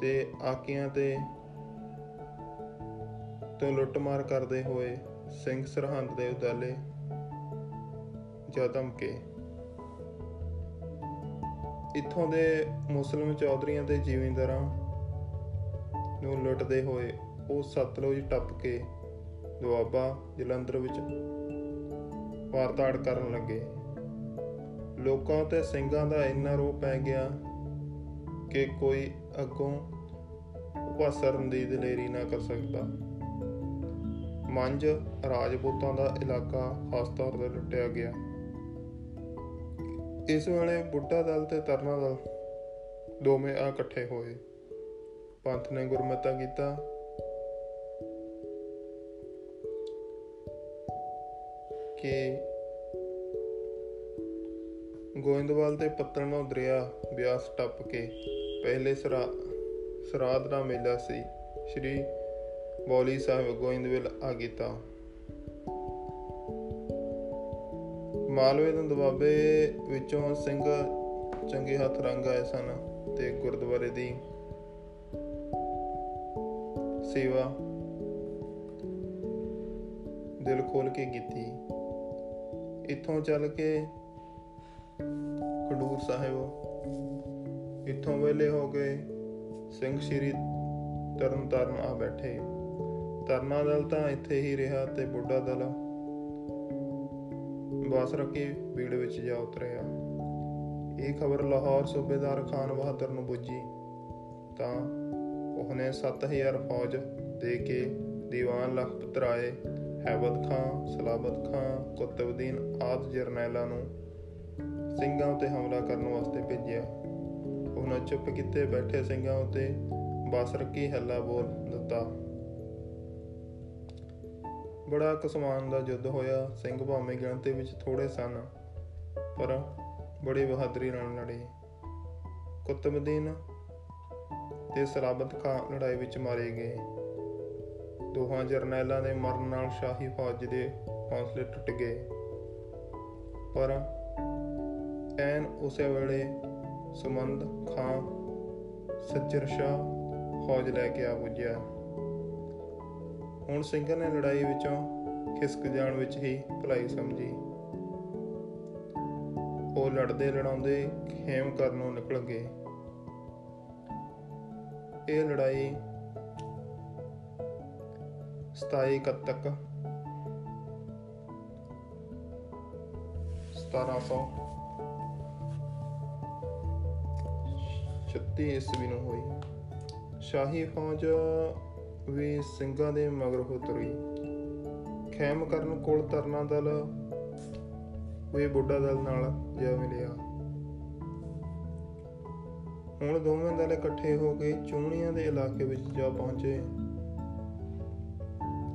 ਤੇ ਆਕੀਆਂ ਤੇ ਤੋਂ ਲੁੱਟਮਾਰ ਕਰਦੇ ਹੋਏ ਸਿੰਘ ਸਰਹੰਦ ਦੇ ਉਦਾਲੇ ਜਦਮ ਕੇ ਇੱਥੋਂ ਦੇ ਮੁਸਲਮ ਚੌਧਰੀਆਂ ਤੇ ਜ਼ਿਮੀਂਦਾਰਾਂ ਨੂੰ ਲੁੱਟਦੇ ਹੋਏ ਉਹ ਸਤਲੁਜ ਟੱਪ ਕੇ ਦੁਆਬਾ ਜਲੰਧਰ ਵਿੱਚ ਵਾਰਤਾੜ ਕਰਨ ਲੱਗੇ। ਲੋਕਾਂ ਤੇ ਸਿੰਘਾਂ ਦਾ ਇੰਨਾ ਰੋਹ ਪੈ ਗਿਆ ਕਿ ਕੋਈ ਅੱਗੋਂ ਉਪਾਸਰਨ ਦੀ ਦਲੇਰੀ ਨਾ ਕਰ ਸਕਦਾ। ਮੰਜ ਰਾਜਪੂਤਾਂ ਦਾ ਇਲਾਕਾ ਖਾਸ ਤੌਰ ਤੇ ਲੁੱਟਿਆ ਗਿਆ। ਇਸ ਵੇਲੇ ਬੁੱਢਾ ਦਲ ਤੇ ਤਰਨਾ ਦਲ ਦੋਵੇਂ ਆ ਇਕੱਠੇ ਹੋਏ। ਪੰਥ ਨੇ ਗੁਰਮਤਾ ਕੀਤਾ। ਕਿ ਗੋਇੰਦਵਾਲ ਤੇ ਪੱਤਣੋਂ ਦਰਿਆ ਬਿਆਸ ਟੱਪ ਕੇ ਪਹਿਲੇ ਸਰਾ, ਸਰਾਧ ਦਾ ਮੇਲਾ ਸੀ। ਸ਼੍ਰੀ ਬੌਲੀ ਸਾਹਿਬ ਗੋਇੰਦਵਾਲ ਆ ਕੀਤਾ ਮਾਲਵੇ ਦੇ ਦਬਾਬੇ ਵਿੱਚੋਂ ਸਿੰਘ ਚੰਗੇ ਹੱਥ ਰੰਗ ਆਏ ਸਨ ਤੇ ਗੁਰਦੁਆਰੇ ਦੀ ਸੇਵਾ ਦਿਲ ਖੋਲ ਕੇ ਕੀਤੀ। ਇੱਥੋਂ ਚੱਲ ਕੇ ਖਡੂਰ ਸਾਹਿਬ। ਇੱਥੋਂ ਵੇਲੇ ਹੋ ਗਏ ਸਿੰਘ ਸ਼੍ਰੀ ਤਰਨ ਤਾਰਨ ਆ ਬੈਠੇ। ਤਰਨਾ ਦਲ ਤਾਂ ਇੱਥੇ ਹੀ ਰਿਹਾ ਤੇ ਬੁੱਢਾ ਦਲ ਬਾਸਰਕੀ ਬੀੜ ਵਿੱਚ ਜਾ ਉਤਰਿਆ। ਇਹ ਖਬਰ ਲਾਹੌਰ ਸੂਬੇਦਾਰ ਖਾਨ ਬਹਾਦਰ ਨੂੰ ਪੁੱਜੀ ਤਾਂ ਉਹਨੇ 7000 ਫੌਜ ਦੇ ਕੇ ਦੀਵਾਨ ਲਖਪਤ ਰਾਏ ਹੈਬਤ ਖਾਂ, ਸਲਾਬਤ ਖਾਂ, ਕੁਤਬਦੀਨ ਆਦ ਜਰਨੈਲਾਂ ਨੂੰ ਸਿੰਘਾਂ ਉਤੇ ਹਮਲਾ ਕਰਨ ਵਾਸਤੇ ਭੇਜਿਆ। ਉਹਨਾਂ ਚੁੱਪ ਕੀਤੇ ਬੈਠੇ ਸਿੰਘਾਂ ਉਤੇ ਬਾਸਰਕੀ ਹੱਲਾ ਬੋਲ ਦਿੱਤਾ। ਬੜਾ ਕਸਮਾਨ ਦਾ ਯੁੱਧ ਹੋਇਆ। ਸਿੰਘ ਭਾਵੇਂ ਗਿਣਤੀ ਵਿੱਚ ਥੋੜੇ ਸਨ, ਪਰ ਬੜੀ ਬਹਾਦਰੀ ਨਾਲ ਲੜੇ। ਕੁਤਬਦੀਨ ਤੇ ਸਲਾਬਤ ਖਾਂ ਲੜਾਈ ਵਿੱਚ ਮਾਰੇ ਗਏ। ਦੋਹਾਂ ਜਰਨੈਲਾਂ ਦੇ ਮਰਨ ਨਾਲ ਸ਼ਾਹੀ ਫੌਜ ਦੇ ਹੌਸਲੇ ਟੁੱਟ ਗਏ। ਪਰ ਐਨ ਉਸੇ ਵੇਲੇ ਸੁਮੰਦ ਖਾਂ ਸੱਜਰ ਸ਼ਾਹ ਫੌਜ ਲੈ ਕੇ ਆ ਪੁੱਜਿਆ। ਹੁਣ ਸਿੰਘ ਨੇ ਲੜਾਈ ਵਿੱਚੋਂ ਖਿਸਕ ਜਾਣ ਵਿੱਚ ਹੀ ਭਲਾਈ ਸਮਝੀ। ਉਹ ਲੜਦੇ ਲੜਾਉਂਦੇ ਖੇਮ ਕਰਨੋਂ ਨਿਕਲ ਗਏ। ਇਹ ਲੜਾਈ 27 ਕੱਤਕ 1700 36 ਈਸਵੀ ਨੂੰ ਹੋਈ। ਸ਼ਾਹੀ ਫੌਜ ਵੀ ਸਿੰਘਾਂ ਦੇ ਮਗਰ ਹੋ ਤੁਰੀ। ਖੈਮ ਕਰਨ ਕੋਲ ਤਰਨਾ ਦਲ ਵੀ ਬੁੱਢਾ ਦਲ ਨਾਲ ਜਾ ਮਿਲਿਆ। ਹੁਣ ਦੋਵੇਂ ਦਲ ਇਕੱਠੇ ਹੋ ਕੇ ਚੂਣੀਆਂ ਦੇ ਇਲਾਕੇ ਵਿੱਚ ਜਾ ਪਹੁੰਚੇ।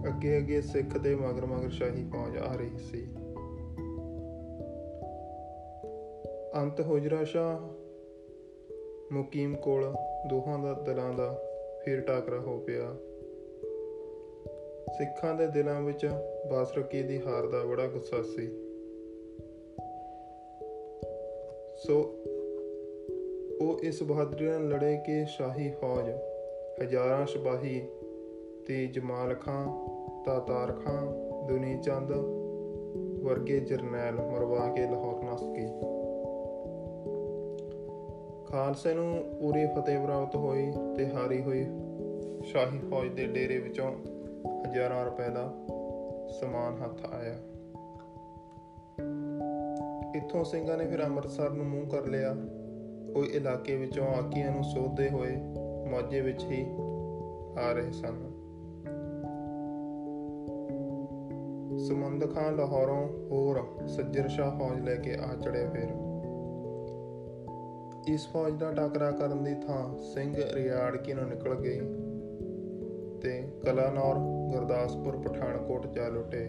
ਅੱਗੇ ਅੱਗੇ ਸਿੱਖ ਦੇ ਮਗਰ ਮਗਰ ਸ਼ਾਹੀ ਫੌਜ ਆ ਰਹੀ ਸੀ। ਅੰਤ ਹੁਜਰਾ ਸ਼ਾਹ, ਮੁਕੀਮ ਕੋਲ ਦੋਹਾਂ ਦਾ ਦਲਾਂ ਦਾ ਫਿਰ ਟਾਕਰਾ ਹੋ ਪਿਆ। ਸਿੱਖਾਂ ਦੇ ਦਿਲਾਂ ਵਿੱਚ ਬਾਸਰਕੀ ਦੀ ਹਾਰ ਦਾ ਬੜਾ ਗੁੱਸਾ ਸੀ। ਸੋ ਉਹ ਇਸ ਬਹਾਦਰੀ ਨਾਲ ਲੜੇ ਕਿ ਸ਼ਾਹੀ ਫੌਜ ਹਜ਼ਾਰਾਂ ਸਿਪਾਹੀ ਤੇ ਜਮਾਲ ਖਾਂ ਤਾਤਾਰ ਖਾਂ ਦੁਨੀ ਚੰਦ ਵਰਗੇ ਜਰਨੈਲ ਮਰਵਾ ਕੇ ਲਾਹੌਰ ਨਸ ਗਏ। ਖਾਲਸੇ ਨੂੰ ਪੂਰੀ ਫਤਿਹ ਪ੍ਰਾਪਤ ਹੋਈ ਤੇ ਹਾਰੀ ਹੋਈ ਸ਼ਾਹੀ ਫੌਜ ਦੇ ਡੇਰੇ ਵਿੱਚੋਂ ਹਜ਼ਾਰਾਂ ਰੁਪਏ ਦਾ ਸਮਾਨ ਹੱਥ ਆਇਆ। ਇੱਥੋਂ ਸਿੰਘਾਂ ਨੇ ਫਿਰ ਅੰਮ੍ਰਿਤਸਰ ਨੂੰ ਮੂੰਹ ਕਰ ਲਿਆ। ਉਹ ਇਲਾਕੇ ਵਿੱਚੋਂ ਆਕੀਆਂ ਨੂੰ ਸੋਧਦੇ ਹੋਏ ਮਾਝੇ ਵਿੱਚ ਹੀ ਆ ਰਹੇ ਸਨ। ਸਮੰਦ ਖਾਨ ਲਾਹੌਰੋਂ ਹੋਰ ਸੱਜਰ ਸ਼ਾਹ ਫੌਜ ਲੈ ਕੇ ਆ ਚੜਿਆ ਫਿਰ। ਇਸ ਫੌਜ ਦਾ ਟਾਕਰਾ ਕਰਨ ਦੀ ਥਾਂ ਸਿੰਘ ਰਿਆੜਕੀ ਨੂੰ ਨਿਕਲ ਗਏ ਤੇ ਕਲਾਨੌਰ, ਗੁਰਦਾਸਪੁਰ, ਪਠਾਨਕੋਟ ਜਾ ਲੁੱਟੇ।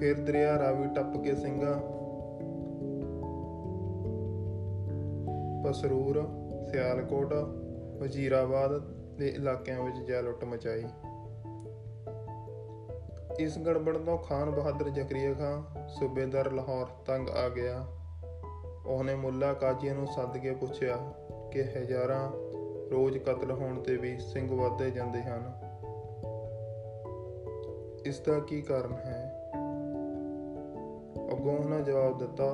ਫਿਰ ਦਰਿਆ ਰਾਵੀ ਟੱਪ ਕੇ ਸਿੰਘਾਂ ਪਸਰੂਰ, ਸਿਆਲਕੋਟ, ਵਜ਼ੀਰਾਬਾਦ ਦੇ ਇਲਾਕਿਆਂ ਵਿੱਚ ਜਾ ਲੁੱਟ ਮਚਾਈ। ਇਸ ਗੜਬੜ ਤੋਂ ਖਾਨ ਬਹਾਦਰ ਜ਼ਕਰੀਆ ਖਾਨ, ਸੂਬੇਦਾਰ ਲਾਹੌਰ ਤੰਗ ਆ ਗਿਆ। ਉਹਨੇ ਮੁੱਲਾ ਕਾਜੀਆਂ ਨੂੰ ਸੱਦ ਕੇ ਪੁੱਛਿਆ ਕਿ ਹਜ਼ਾਰਾਂ ਰੋਜ਼ ਕਤਲ ਹੋਣ ਤੇ ਵੀ ਸਿੰਘ ਵੱਧਦੇ ਜਾਂਦੇ ਹਨ। ਇਸ ਦਾ ਕੀ ਕਾਰਨ ਹੈ? ਅੱਗੋਂ ਉਹਨਾਂ ਜਵਾਬ ਦਿੱਤਾ,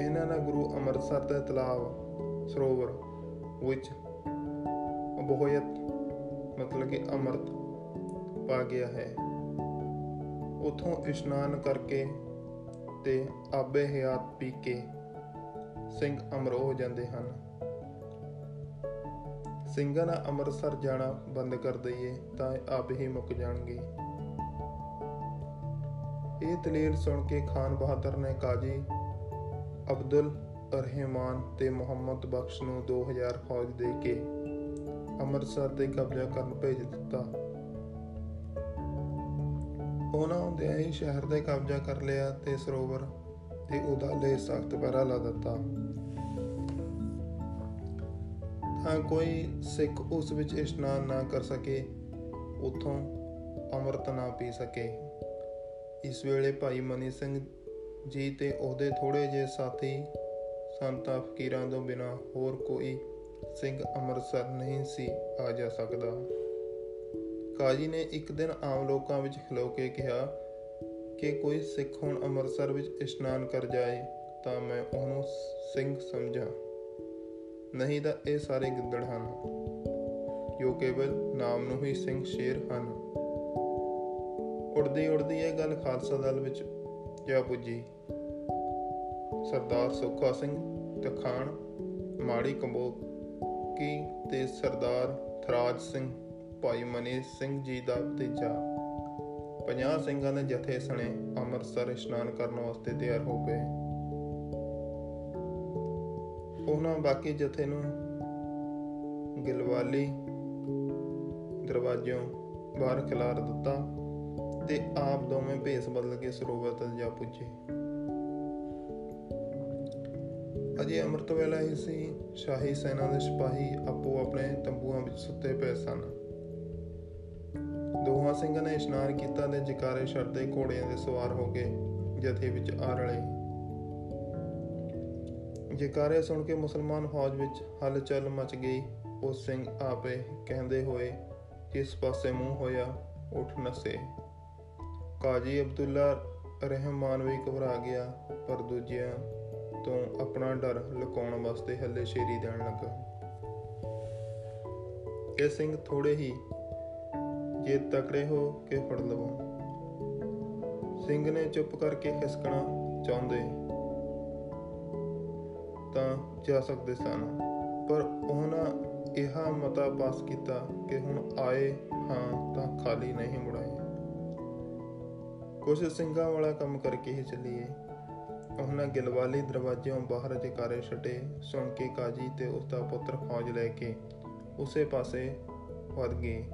ਇਹਨਾਂ ਨੇ ਗੁਰੂ ਅੰਮ੍ਰਿਤਸਰ ਦੇ ਤਲਾਬ ਸਰੋਵਰ ਵਿੱਚ ਅਬੋਹਯਤ ਮਤਲਬ ਕਿ ਅੰਮ੍ਰਿਤ ਪਾ ਗਿਆ ਹੈ। ਉਥੋਂ ਇਸ਼ਨਾਨ ਕਰਕੇ ਤੇ ਆਬੇ ਹਯਾਤ ਪੀ ਕੇ ਸਿੰਘ ਅਮਰ ਹੋ ਜਾਂਦੇ ਹਨ। ਸਿੰਘਾਂ ਦਾ ਅੰਮ੍ਰਿਤਸਰ ਜਾਣਾ ਬੰਦ ਕਰ ਦਈਏ ਤਾਂ ਆਪ ਹੀ ਮੁੱਕ ਜਾਣਗੇ। ਇਹ ਦਲੀਲ ਸੁਣ ਕੇ ਖਾਨ ਬਹਾਦਰ ਨੇ ਕਾਜੀ ਅਬਦੁਲ ਰਹਿਮਾਨ ਤੇ ਮੁਹੰਮਦ ਬਖਸ਼ ਨੂੰ 2000 ਫੌਜ ਦੇ ਕੇ ਅੰਮ੍ਰਿਤਸਰ ਤੇ ਕਬਜ਼ਾ ਕਰਨ ਭੇਜ ਦਿੱਤਾ। ਉਹਨਾਂ ਹੁੰਦਿਆਂ ਹੀ ਸ਼ਹਿਰ ਤੇ ਕਬਜ਼ਾ ਕਰ ਲਿਆ ਤੇ ਸਰੋਵਰ ਤੇ ਉਦਾਲੇ ਸਖਤ ਪਹਿਰਾ ਲਾ ਦਿੱਤਾ। ਤਾਂ ਕੋਈ ਸਿੱਖ ਉਸ ਵਿੱਚ ਇਸ਼ਨਾਨ ਨਾ ਕਰ ਸਕੇ, ਉਥੋਂ ਅੰਮ੍ਰਿਤ ਨਾ ਪੀ ਸਕੇ। ਇਸ ਵੇਲੇ ਭਾਈ ਮਨੀ ਸਿੰਘ ਜੀ ਤੇ ਉਹਦੇ ਥੋੜੇ ਜਿਹੇ ਸਾਥੀ ਸੰਤਾਂ ਫਕੀਰਾਂ ਤੋਂ ਬਿਨਾ ਹੋਰ ਕੋਈ ਸਿੰਘ ਅੰਮ੍ਰਿਤਸਰ ਨਹੀਂ ਸੀ ਆ ਜਾ ਸਕਦਾ। ਕਾਜੀ ਨੇ ਇੱਕ ਦਿਨ ਆਮ ਲੋਕਾਂ ਵਿੱਚ ਖਲੋ ਕੇ ਕਿਹਾ ਕਿ ਕੋਈ ਸਿੱਖ ਹੁਣ ਅੰਮ੍ਰਿਤਸਰ ਵਿੱਚ ਇਸ਼ਨਾਨ ਕਰ ਜਾਏ, ਤਾਂ ਮੈਂ ਉਹਨੂੰ ਸਿੰਘ ਸਮਝਾਂ। ਨਹੀਂ ਤਾਂ ਇਹ ਸਾਰੇ ਗਿੱਦੜ ਹਨ, ਜੋ ਕੇਵਲ ਨਾਮ ਨੂੰ ਹੀ ਸਿੰਘ ਸ਼ੇਰ ਹਨ। ਉੜਦੀ ਉੜਦੀ ਇਹ ਗੱਲ ਖਾਲਸਾ ਦਲ ਵਿੱਚ ਜਾ ਪੁੱਜੀ। ਸਰਦਾਰ ਸੁੱਖਾ ਸਿੰਘ ਤਖਾਨ ਮਾੜੀ ਕੰਬੋਕੀ ਤੇ ਸਰਦਾਰ ਥਰਾਜ ਸਿੰਘ ਭਾਈ ਮਨੀ ਸਿੰਘ ਜੀ ਦਾ ਭਤੀਜਾ। 50 ਸਿੰਘਾਂ ਦੇ ਜਥੇ ਸਣੇ ਅੰਮ੍ਰਿਤਸਰ ਇਸ਼ਨਾਨ ਕਰਨ ਵਾਸਤੇ ਤਿਆਰ ਹੋ ਗਏ। ਉਹਨਾਂ ਬਾਕੀ ਜਥੇ ਨੂੰ ਗਿਲਵਾਲੀ ਦਰਵਾਜ਼ਿਓਂ ਬਾਹਰ ਖਿਲਾਰ ਦਿੱਤਾ ਤੇ ਆਪ ਦੋਵੇਂ ਭੇਸ ਬਦਲ ਕੇ ਸਰੋਵਰ ਤੱਕ ਜਾ ਪੁੱਜੇ। ਅਜੇ ਅੰਮ੍ਰਿਤ ਵੇਲਾ ਹੀ ਸੀ, ਸ਼ਾਹੀ ਸੈਨਾ ਦੇ ਸਿਪਾਹੀ ਆਪੋ ਆਪਣੇ ਤੰਬੂਆਂ ਵਿੱਚ ਸੁੱਤੇ ਪਏ ਸਨ। ਦੋਹਾਂ ਸਿੰਘਾਂ ਨੇ ਇਸ਼ਨਾਨ ਕੀਤਾ ਤੇ ਜਕਾਰੇ ਛੱਡਦੇ ਘੋੜਿਆਂ ਦੇ ਸਵਾਰ ਹੋ ਕੇ ਜਥੇ ਵਿੱਚ ਆ ਰਲੇ। ਜਕਾਰੇ ਸੁਣ ਕੇ ਮੁਸਲਮਾਨ ਫੌਜ ਵਿੱਚ ਹਲਚਲ ਮਚ ਗਈ। ਉਹ ਸਿੰਘ ਆਪੇ ਕਹਿੰਦੇ ਹੋਏ, ਜਿਸ ਪਾਸੇ ਮੂੰਹ ਹੋਇਆ, ਉੱਠ ਨਸੇ। ਕਾਜੀ ਅਬਦੁੱਲਾ ਰਹਿਮਾਨ ਵੀ ਘਬਰਾ ਗਿਆ, ਪਰ ਦੂਜਿਆਂ ਤੋਂ ਆਪਣਾ ਡਰ ਲੁਕਾਉਣ ਵਾਸਤੇ ਹੱਲੇ ਸ਼ੇਰੀ ਦੇਣ ਲੱਗਾ। ਇਹ ਸਿੰਘ ਥੋੜੇ ਹੀ ਜੇ ਤਕੜੇ ਹੋ ਕੇ ਫੜ ਲਵੋ। ਸਿੰਘ ਨੇ ਚੁੱਪ ਕਰਕੇ ਖਿਸਕਣਾ ਚਾਹੁੰਦੇ ਤਾਂ ਜਾ ਸਕਦੇ ਸਨ, ਪਰ ਉਹਨਾਂ ਇਹ ਮਤਾ ਪਾਸ ਕੀਤਾ ਕਿ ਹੁਣ ਆਏ ਹਾਂ ਤਾਂ ਖਾਲੀ ਨਹੀਂ ਮੁੜਾਏ। ਕੁਝ ਸਿੰਘਾਂ ਵਾਲਾ ਕੰਮ ਕਰਕੇ ਹੀ ਚੱਲੀਏ। ਉਹਨਾਂ ਗਿਲਵਾਲੀ ਦਰਵਾਜ਼ਿਓਂ ਬਾਹਰ ਜਕਾਰੇ ਛੱਡੇ ਸੁਣ ਕੇ ਕਾਜੀ ਤੇ ਉਸ ਦਾ ਪੁੱਤਰ ਫੌਜ ਲੈ ਕੇ ਉਸੇ ਪਾਸੇ ਵਧ ਗਏ।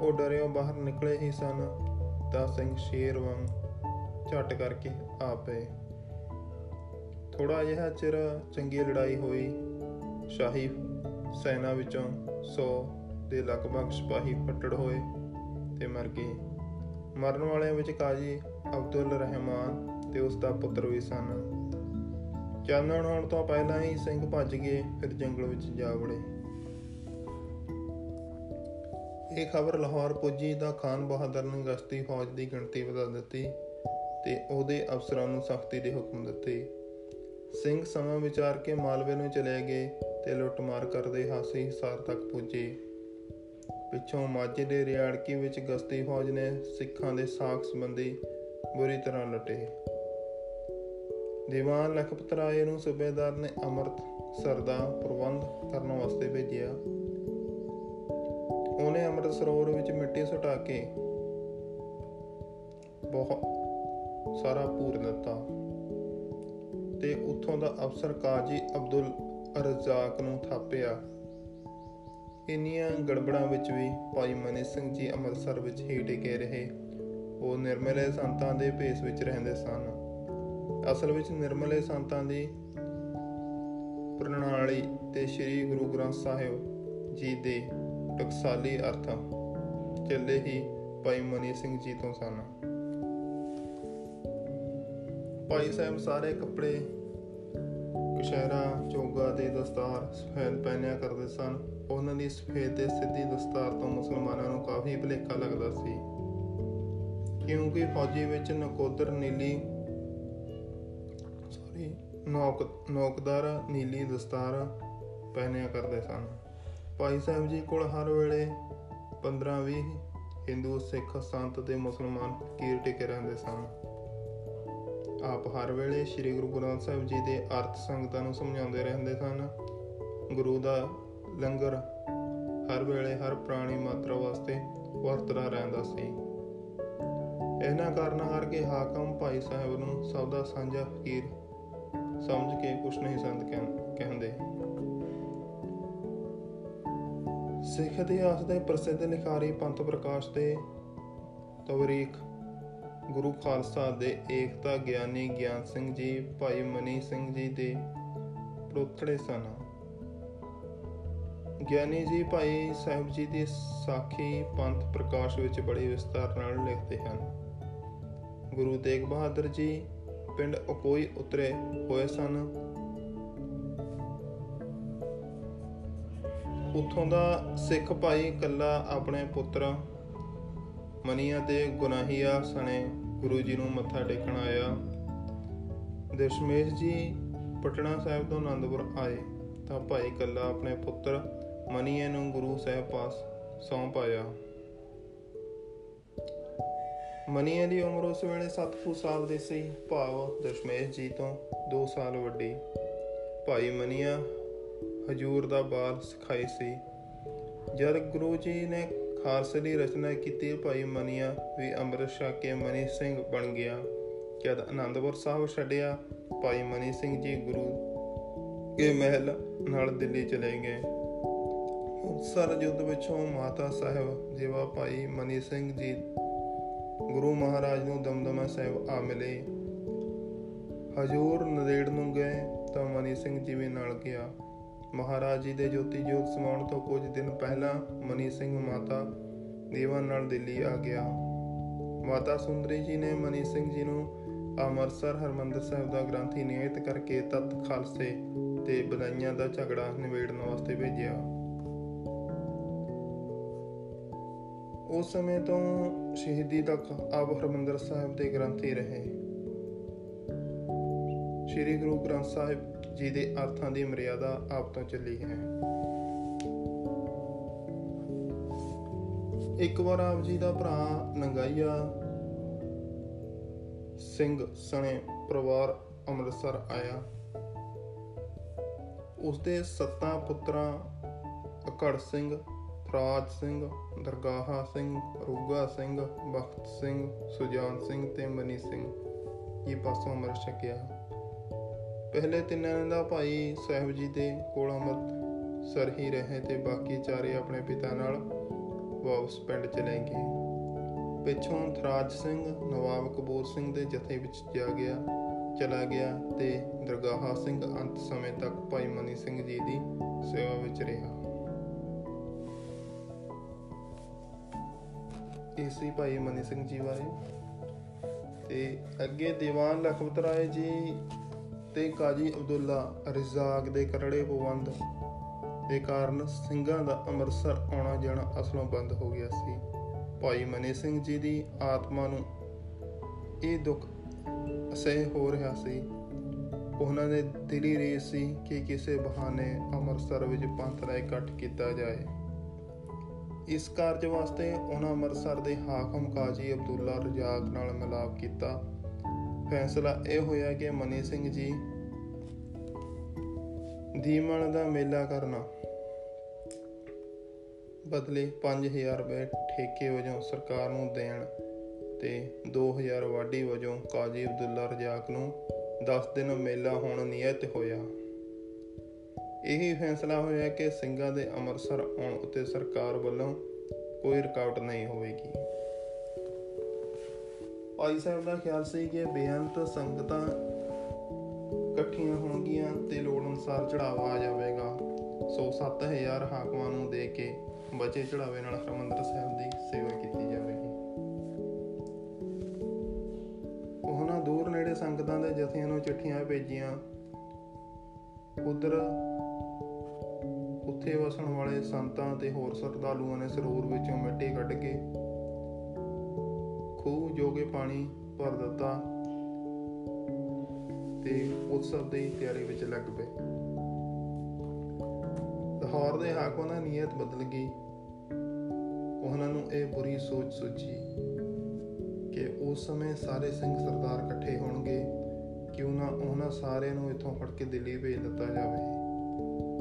ਉਹ ਡਰਿਓ ਬਾਹਰ ਨਿਕਲੇ ਹੀ ਸਨ, ਤਾਂ ਸਿੰਘ ਸ਼ੇਰ ਵਾਂਗ ਝਟ ਕਰਕੇ ਆ ਪਏ ਥੋੜਾ ਜਿਹਾ ਚਿਰ ਚੰਗੀ ਲੜਾਈ ਹੋਈ। ਸ਼ਾਹੀ ਸੈਨਾ ਵਿੱਚੋਂ 100 ਦੇ ਲਗਭਗ ਸਿਪਾਹੀ ਫੱਟੜ ਹੋਏ ਤੇ ਮਰ ਗਏ। ਮਰਨ ਵਾਲਿਆਂ ਵਿੱਚ ਕਾਜੀ ਅਬਦੁਲ ਰਹਿਮਾਨ ਤੇ ਉਸ ਦਾ ਪੁੱਤਰ ਵੀ ਸਨ। ਚਾਨਣ ਹੋਣ ਤੋਂ ਪਹਿਲਾਂ ਹੀ ਸਿੰਘ ਭੱਜ ਗਏ, ਫਿਰ ਜੰਗਲ ਵਿੱਚ ਜਾ ਵੜੇ। ਇਹ ਖਬਰ ਲਾਹੌਰ ਪੁੱਜੀ ਤਾਂ ਖਾਨ ਬਹਾਦਰ ਨੇ ਗਸ਼ਤੀ ਫੌਜ ਦੀ ਗਿਣਤੀ ਵਧਾ ਦਿੱਤੀ ਤੇ ਉਹਦੇ ਅਫਸਰਾਂ ਨੂੰ ਸਖਤੀ ਦੇ ਹੁਕਮ ਦਿੱਤੇ। ਸਿੰਘ ਸਮਾਂ ਵਿਚਾਰ ਕੇ ਮਾਲਵੇ ਨੂੰ ਚਲੇ ਗਏ ਤੇ ਲੁੱਟਮਾਰ ਕਰਦੇ ਹਾਸੀ ਹਿਸਾਰ ਤੱਕ ਪੁੱਜੇ। ਪਿੱਛੋਂ ਮਾਝੇ ਦੇ ਰਿਆੜਕੀ ਵਿੱਚ ਗਸ਼ਤੀ ਫੌਜ ਨੇ ਸਿੱਖਾਂ ਦੇ ਸਾਖ ਸੰਬੰਧੀ ਬੁਰੀ ਤਰ੍ਹਾਂ ਲੁੱਟੇ। ਦੀਵਾਨ ਲਖਪਤ ਰਾਏ ਨੂੰ ਸੂਬੇਦਾਰ ਨੇ ਅਮਰਤ ਸਰਦਾ ਪ੍ਰਬੰਧ ਕਰਨ ਵਾਸਤੇ ਭੇਜਿਆ। ਉਹਨੇ ਅੰਮ੍ਰਿਤ ਸਰੋਵਰ ਵਿੱਚ ਮਿੱਟੀ ਸੁਟਾ ਕੇ ਬਹੁਤ ਸਾਰਾ ਪੂਰ ਦਿੱਤਾ। ਤੇ ਉੱਥੋਂ ਦਾ ਅਫਸਰ ਕਾਜੀ ਅਬਦੁਲ ਰਜ਼ਾਕ ਨੂੰ ਥਾਪਿਆ। ਇੰਨੀਆਂ ਗੜਬੜਾਂ ਵਿੱਚ ਵੀ ਭਾਈ ਮਨੀ ਸਿੰਘ ਜੀ ਅੰਮ੍ਰਿਤਸਰ ਵਿੱਚ ਹੀ ਟਿਕੇ ਰਹੇ। ਉਹ ਨਿਰਮਲੇ ਸੰਤਾਂ ਦੇ ਭੇਸ ਵਿੱਚ ਰਹਿੰਦੇ ਸਨ। ਅਸਲ ਵਿੱਚ ਨਿਰਮਲੇ ਸੰਤਾਂ ਦੀ ਪ੍ਰਣਾਲੀ ਤੇ ਸ੍ਰੀ ਗੁਰੂ ਗ੍ਰੰਥ ਸਾਹਿਬ ਜੀ ਦੇ ਟਕਸਾਲੀ ਅਰਥ। ਚੱਲੇ ਹੀ ਭਾਈ ਮਨੀ ਸਿੰਘ ਜੀ ਤੋਂ ਸਨ। ਭਾਈ ਸਾਹਿਬ ਸਾਰੇ ਕੱਪੜੇ ਕੁਸ਼ਹਿਰਾ ਚੋਗਾ ਤੇ ਦਸਤਾਰ ਸਫੈਦ ਪਹਿਨਿਆ ਕਰਦੇ ਸਨ। ਉਹਨਾਂ ਦੀ ਸਫੇਦ ਤੇ ਸਿੱਧੀ ਦਸਤਾਰ ਤੋਂ ਮੁਸਲਮਾਨਾਂ ਨੂੰ ਕਾਫੀ ਭਲੇਖਾ ਲੱਗਦਾ ਸੀ। ਕਿਉਂਕਿ ਫੌਜੀ ਵਿੱਚ ਨਕੋਦਰ ਨੀਲੀ ਸੌਰੀ ਨੌਕ ਨੌਕਦਾਰ ਨੀਲੀ ਦਸਤਾਰ ਪਹਿਨਿਆ ਕਰਦੇ ਸਨ। ਭਾਈ ਸਾਹਿਬ ਜੀ ਕੋਲ ਹਰ ਵੇਲੇ 15-20 ਹਿੰਦੂ, ਸਿੱਖ, ਸੰਤ ਤੇ ਮੁਸਲਮਾਨ ਫਕੀਰ ਟਿਕੇ ਰਹਿੰਦੇ ਸਨ। ਆਪ ਹਰ ਵੇਲੇ ਸ੍ਰੀ ਗੁਰੂ ਗ੍ਰੰਥ ਸਾਹਿਬ ਜੀ ਦੇ ਅਰਥ ਸੰਗਤਾਂ ਨੂੰ ਸਮਝਾਉਂਦੇ ਰਹਿੰਦੇ ਸਨ। ਗੁਰੂ ਦਾ ਲੰਗਰ ਹਰ ਵੇਲੇ ਹਰ ਪ੍ਰਾਣੀ ਮਾਤਰਾ ਵਾਸਤੇ ਵਰਤਦਾ ਰਹਿੰਦਾ ਸੀ। ਇਹਨਾਂ ਕਾਰਨਾਂ ਕਰਕੇ ਹਾਕਮ ਭਾਈ ਸਾਹਿਬ ਨੂੰ ਸਭ ਦਾ ਸਾਂਝਾ ਫਕੀਰ ਸਮਝ ਕੇ ਕੁਛ ਨਹੀਂ ਸੰਤ ਕਹਿੰਦੇ। ਸਿੱਖ ਇਤਿਹਾਸ ਦੇ ਪ੍ਰਸਿੱਧ ਲਿਖਾਰੀ ਪੰਥ ਪ੍ਰਕਾਸ਼ ਦੇ ਤਵਰੀਖ, ਗੁਰੂ ਖਾਲਸਾ ਦੇ ਏਕਤਾ ਗਿਆਨੀ ਗਿਆਨ ਸਿੰਘ ਜੀ, ਭਾਈ ਮਨੀ ਸਿੰਘ ਜੀ ਦੇ ਪ੍ਰੋਥੜੇ ਸਨ। ਗਿਆਨੀ ਜੀ ਭਾਈ ਸਾਹਿਬ ਜੀ ਦੀ ਸਾਖੀ ਪੰਥ ਪ੍ਰਕਾਸ਼ ਵਿੱਚ ਬੜੀ ਵਿਸਤਾਰ ਨਾਲ ਲਿਖਦੇ ਹਨ। ਗੁਰੂ ਤੇਗ ਬਹਾਦਰ ਜੀ ਪਿੰਡ ਅਕੋਈ ਉਤਰੇ ਹੋਏ ਸਨ। ਉਥੋਂ ਦਾ ਸਿੱਖ ਭਾਈ ਕੱਲਾ ਆਪਣੇ ਪੁੱਤਰ ਮਨੀਆ ਤੇ ਗੁਨਾਹੀਆ ਸਣੇ ਗੁਰੂ ਜੀ ਨੂੰ ਮੱਥਾ ਟੇਕਣ ਆਇਆ। ਦਸ਼ਮੇਸ਼ ਜੀ ਪਟਨਾ ਸਾਹਿਬ ਤੋਂ ਆਨੰਦਪੁਰ ਆਏ ਤਾਂ ਭਾਈ ਕੱਲਾ ਆਪਣੇ ਪੁੱਤਰ ਮਨੀਏ ਨੂੰ ਗੁਰੂ ਸਾਹਿਬ ਪਾਸ ਸੌਂਪ ਆਇਆ। ਮਨੀਏ ਦੀ ਉਮਰ ਉਸ ਵੇਲੇ 7 ਸਾਲ ਦੀ ਸੀ। ਭਾਵ ਦਸ਼ਮੇਸ਼ ਜੀ ਤੋਂ 2 ਸਾਲ ਵੱਡੀ। ਭਾਈ ਮਨੀਆ ਹਜੂਰ ਦਾ ਬਾਲ ਸਿਖਾਈ ਸੀ। ਜਦ ਗੁਰੂ ਜੀ ਨੇ ਖਾਲਸੇ ਦੀ ਰਚਨਾ ਕੀਤੀ, ਭਾਈ ਮਨੀਆ ਵੀ ਅੰਮ੍ਰਿਤ ਛਕ ਕੇ ਮਨੀ ਸਿੰਘ ਬਣ ਗਿਆ। ਜਦ ਆਨੰਦਪੁਰ ਸਾਹਿਬ ਛੱਡਿਆ, ਭਾਈ ਮਨੀ ਸਿੰਘ ਜੀ ਗੁਰੂ ਕੇ ਮਹਿਲ ਨਾਲ ਦਿੱਲੀ ਚਲੇ ਗਏ। ਸਰ ਯੁੱਧ ਵਿੱਚੋਂ ਮਾਤਾ ਸਾਹਿਬ ਜੀਵਾ ਭਾਈ ਮਨੀ ਸਿੰਘ ਜੀ, ਗੁਰੂ ਮਹਾਰਾਜ ਨੂੰ ਦਮਦਮਾ ਸਾਹਿਬ ਆ ਮਿਲੇ। ਹਜੂਰ ਨਦੇੜ ਨੂੰ ਗਏ ਤਾਂ ਮਨੀ ਸਿੰਘ ਜੀ ਵੀ ਨਾਲ ਗਿਆ। ਮਹਾਰਾਜ ਜੀ ਦੇ ਜੋਤੀ ਜੋਤ ਸਮਾਉਣ ਤੋਂ ਕੁਝ ਦਿਨ ਪਹਿਲਾਂ ਮਨੀ ਸਿੰਘ ਮਾਤਾ ਦੇਵਾਂ ਨਾਲ ਦਿੱਲੀ ਆ ਗਿਆ। ਮਾਤਾ ਸੁੰਦਰੀ ਜੀ ਨੇ ਮਨੀ ਸਿੰਘ ਜੀ ਨੂੰ ਅੰਮ੍ਰਿਤਸਰ ਹਰਮੰਦਰ ਸਾਹਿਬ ਦਾ ਗ੍ਰੰਥੀ ਨਿਯਤ ਕਰਕੇ ਤਤ ਖਾਲਸੇ ਤੇ ਬਦਾਈਆਂ ਦਾ ਝਗੜਾ ਨਿਬੇੜਨ ਵਾਸਤੇ ਭੇਜਿਆ। ਉਸ ਸਮੇਂ ਤੋਂ ਸ਼ਹੀਦੀ ਤੱਕ ਆਪ ਹਰਮੰਦਰ ਸਾਹਿਬ ਦੇ ਗ੍ਰੰਥੀ ਰਹੇ। ਸ੍ਰੀ ਗੁਰੂ ਗ੍ਰੰਥ ਸਾਹਿਬ ਜੀ ਦੇ ਅਰਥਾਂ ਦੀ ਮਰਿਆਦਾ ਆਪ ਤੋਂ ਚੱਲੀ ਹੈ। ਇੱਕ ਵਾਰ ਆਪ ਜੀ ਦਾ ਭਰਾ ਨੰਗਾਈਆ ਸਿੰਘ ਸਣੇ ਪਰਿਵਾਰ ਅੰਮ੍ਰਿਤਸਰ ਆਇਆ। ਉਸਦੇ ਸੱਤਾਂ ਪੁੱਤਰਾਂ ਅਕੜ ਸਿੰਘ ਫਰਾਜ ਸਿੰਘ, ਦਰਗਾਹਾ ਸਿੰਘ, ਰੂਗਾ ਸਿੰਘ, ਬਖਤ ਸਿੰਘ, ਸੁਜਾਨ ਸਿੰਘ ਤੇ ਮਨੀ ਸਿੰਘ ਇਹ ਪਾਸੋਂ ਮਰ ਛਕਿਆ। ਪਹਿਲੇ ਤਿੰਨਾਂ ਦਾ ਭਾਈ ਸਾਹਿਬ ਜੀ ਦੇ ਕੋਲ ਅੰਮ੍ਰਿਤ ਸਰ ਹੀ ਰਹੇ ਤੇ ਬਾਕੀ ਚਾਰੇ ਆਪਣੇ ਪਿਤਾ ਨਾਲ ਵਾਪਸ ਪਿੰਡ ਚਲੇ ਗਏ। ਪਿੱਛੋਂ ਥਰਾਜ ਸਿੰਘ, ਨਵਾਬ ਕਬੂਰ ਸਿੰਘ ਦੇ ਜਥੇ ਵਿੱਚ ਜਾ ਗਿਆ, ਚਲਾ ਗਿਆ ਤੇ ਦਰਗਾਹਾ ਸਿੰਘ ਅੰਤ ਸਮੇਂ ਤੱਕ ਭਾਈ ਮਨੀ ਸਿੰਘ ਜੀ ਦੀ ਸੇਵਾ ਵਿੱਚ ਰਿਹਾ। ਇਸੇ ਭਾਈ ਮਨੀ ਸਿੰਘ ਜੀ ਬਾਰੇ। ਤੇ ਅੱਗੇ ਦੀਵਾਨ ਲਖਪਤ ਰਾਏ ਜੀ ਤੇ ਕਾਜੀ ਅਬਦੁੱਲਾ ਰਿਜ਼ਾਕ ਦੇ ਕਰੜੇ ਪਵੰਦ ਦੇ ਕਾਰਨ ਸਿੰਘਾਂ ਦਾ ਅੰਮ੍ਰਿਤਸਰ ਆਉਣਾ ਜਾਣਾ ਅਸਲੋਂ ਬੰਦ ਹੋ ਗਿਆ ਸੀ। ਭਾਈ ਮਨੀ ਸਿੰਘ ਜੀ ਦੀ ਆਤਮਾ ਨੂੰ ਇਹ ਦੁੱਖ ਅਸਹਿ ਹੋ ਰਿਹਾ ਸੀ। ਉਹਨਾਂ ਦੇ ਦਿਲੀ ਰੀਸ ਸੀ ਕਿ ਕਿਸੇ ਬਹਾਨੇ ਅੰਮ੍ਰਿਤਸਰ ਵਿੱਚ ਪੰਥ ਦਾ ਇਕੱਠ ਕੀਤਾ ਜਾਏ। ਇਸ ਕਾਰਜ ਵਾਸਤੇ ਉਹਨਾਂ ਅੰਮ੍ਰਿਤਸਰ ਦੇ ਹਾਕਮ ਕਾਜੀ ਅਬਦੁੱਲਾ ਰਜਾਕ ਨਾਲ ਮਿਲਾਪ ਕੀਤਾ। ਫੈਸਲਾ ਇਹ ਹੋਇਆ ਕਿ ਮਨੀ ਸਿੰਘ ਜੀ ਦੀਮਣ ਦਾ ਮੇਲਾ ਕਰਨਾ ਬਦਲੇ 5000 ਰੁਪਏ ਠੇਕੇ ਵਜੋਂ ਸਰਕਾਰ ਨੂੰ ਦੇਣ ਤੇ 2000 ਵਾਢੀ ਵਜੋਂ ਕਾਜੀ ਅਬਦੁੱਲਾ ਰਜਾਕ ਨੂੰ 10 ਦਿਨ ਮੇਲਾ ਹੋਣ ਨਿਯਤ ਹੋਇਆ। ਇਹੀ ਫੈਸਲਾ ਹੋਇਆ ਕਿ ਸਿੰਘਾਂ ਦੇ ਅੰਮ੍ਰਿਤਸਰ ਆਉਣ ਉਤੇ ਸਰਕਾਰ ਵੱਲੋਂ ਕੋਈ ਰੁਕਾਵਟ ਨਹੀਂ ਹੋਵੇਗੀ। ਭਾਈ ਸਾਹਿਬ ਦਾ ਖਿਆਲ ਸੀ ਕਿ ਬੇਅੰਤ ਸੰਗਤਾਂ ਇਕੱਠੀਆਂ ਹੋਣਗੀਆਂ ਤੇ ਲੋੜ ਅਨੁਸਾਰ ਚੜਾਵਾ ਆ ਜਾਵੇਗਾ। ਸੋ 7000 ਹਾਕਮਾਂ ਨੂੰ ਦੇ ਕੇ ਬਚੇ ਚੜਾਵੇ ਨਾਲ ਹਰਮੰਦਰ ਸਾਹਿਬ ਦੀ ਸੇਵਾ ਕੀਤੀ ਜਾਵੇਗੀ। ਉਹਨਾਂ ਦੂਰ ਨੇੜੇ ਸੰਗਤਾਂ ਦੇ ਜਥਿਆਂ ਨੂੰ ਚਿੱਠੀਆਂ ਭੇਜੀਆਂ। ਉਧਰ ਉੱਥੇ ਵਸਣ ਵਾਲੇ ਸੰਤਾਂ ਤੇ ਹੋਰ ਸਰਦਾਲੂਆਂ ਨੇ ਸਰੂਰ ਵਿੱਚੋਂ ਮਿੱਟੀ ਕੱਢ ਕੇ ਖੂਹ ਜੋਗੇ ਪਾਣੀ ਭਰ ਦਿੱਤਾ ਤੇ ਉਤਸਵ ਦੀ ਤਿਆਰੀ ਵਿੱਚ ਲੱਗ ਪਏ। ਲਾਹੌਰ ਦੇ ਹਾਕਮਾਂ ਦਾ ਨੀਅਤ ਬਦਲ ਗਈ। ਉਹਨਾਂ ਨੂੰ ਇਹ ਬੁਰੀ ਸੋਚ ਸੋਚੀ ਕਿ ਉਸ ਸਮੇਂ ਸਾਰੇ ਸਿੰਘ ਸਰਦਾਰ ਇਕੱਠੇ ਹੋਣਗੇ ਕਿਉਂ ਨਾ ਉਹਨਾਂ ਸਾਰਿਆਂ ਨੂੰ ਇੱਥੋਂ ਫੜ ਕੇ ਦਿੱਲੀ ਭੇਜ ਦਿੱਤਾ ਜਾਵੇ।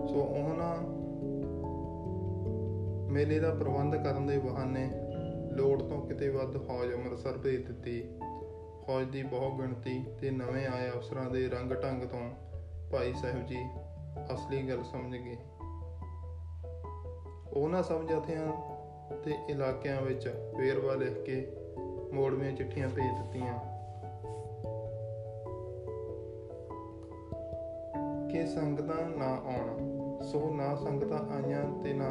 ਸੋ ਉਹਨਾਂ ਮੇਲੇ ਦਾ ਪ੍ਰਬੰਧ ਕਰਨ ਦੇ ਬਹਾਨੇ ਲੋੜ ਤੋਂ ਕਿਤੇ ਵੱਧ ਫੌਜ ਅੰਮ੍ਰਿਤਸਰ ਭੇਜ ਦਿੱਤੀ। ਫੌਜ ਦੀ ਬਹੁ ਗਿਣਤੀ ਤੇ ਨਵੇਂ ਆਏ ਅਫਸਰਾਂ ਦੇ ਰੰਗ ਢੰਗ ਤੋਂ ਭਾਈ ਸਾਹਿਬ ਜੀ ਅਸਲੀ ਗੱਲ ਸਮਝ ਗਏ। ਉਹਨਾਂ ਸਭ ਜਥਿਆਂ ਤੇ ਇਲਾਕਿਆਂ ਵਿੱਚ ਵੇਰਵਾ ਲਿਖ ਕੇ ਮੋੜਵੀਆਂ ਚਿੱਠੀਆਂ ਭੇਜ ਦਿੱਤੀਆਂ। ਕਿ ਸੰਗਤਾਂ ਨਾ ਆਉਣ, ਸੋ ਨਾ ਸੰਗਤਾਂ ਆਈਆਂ ਤੇ ਨਾ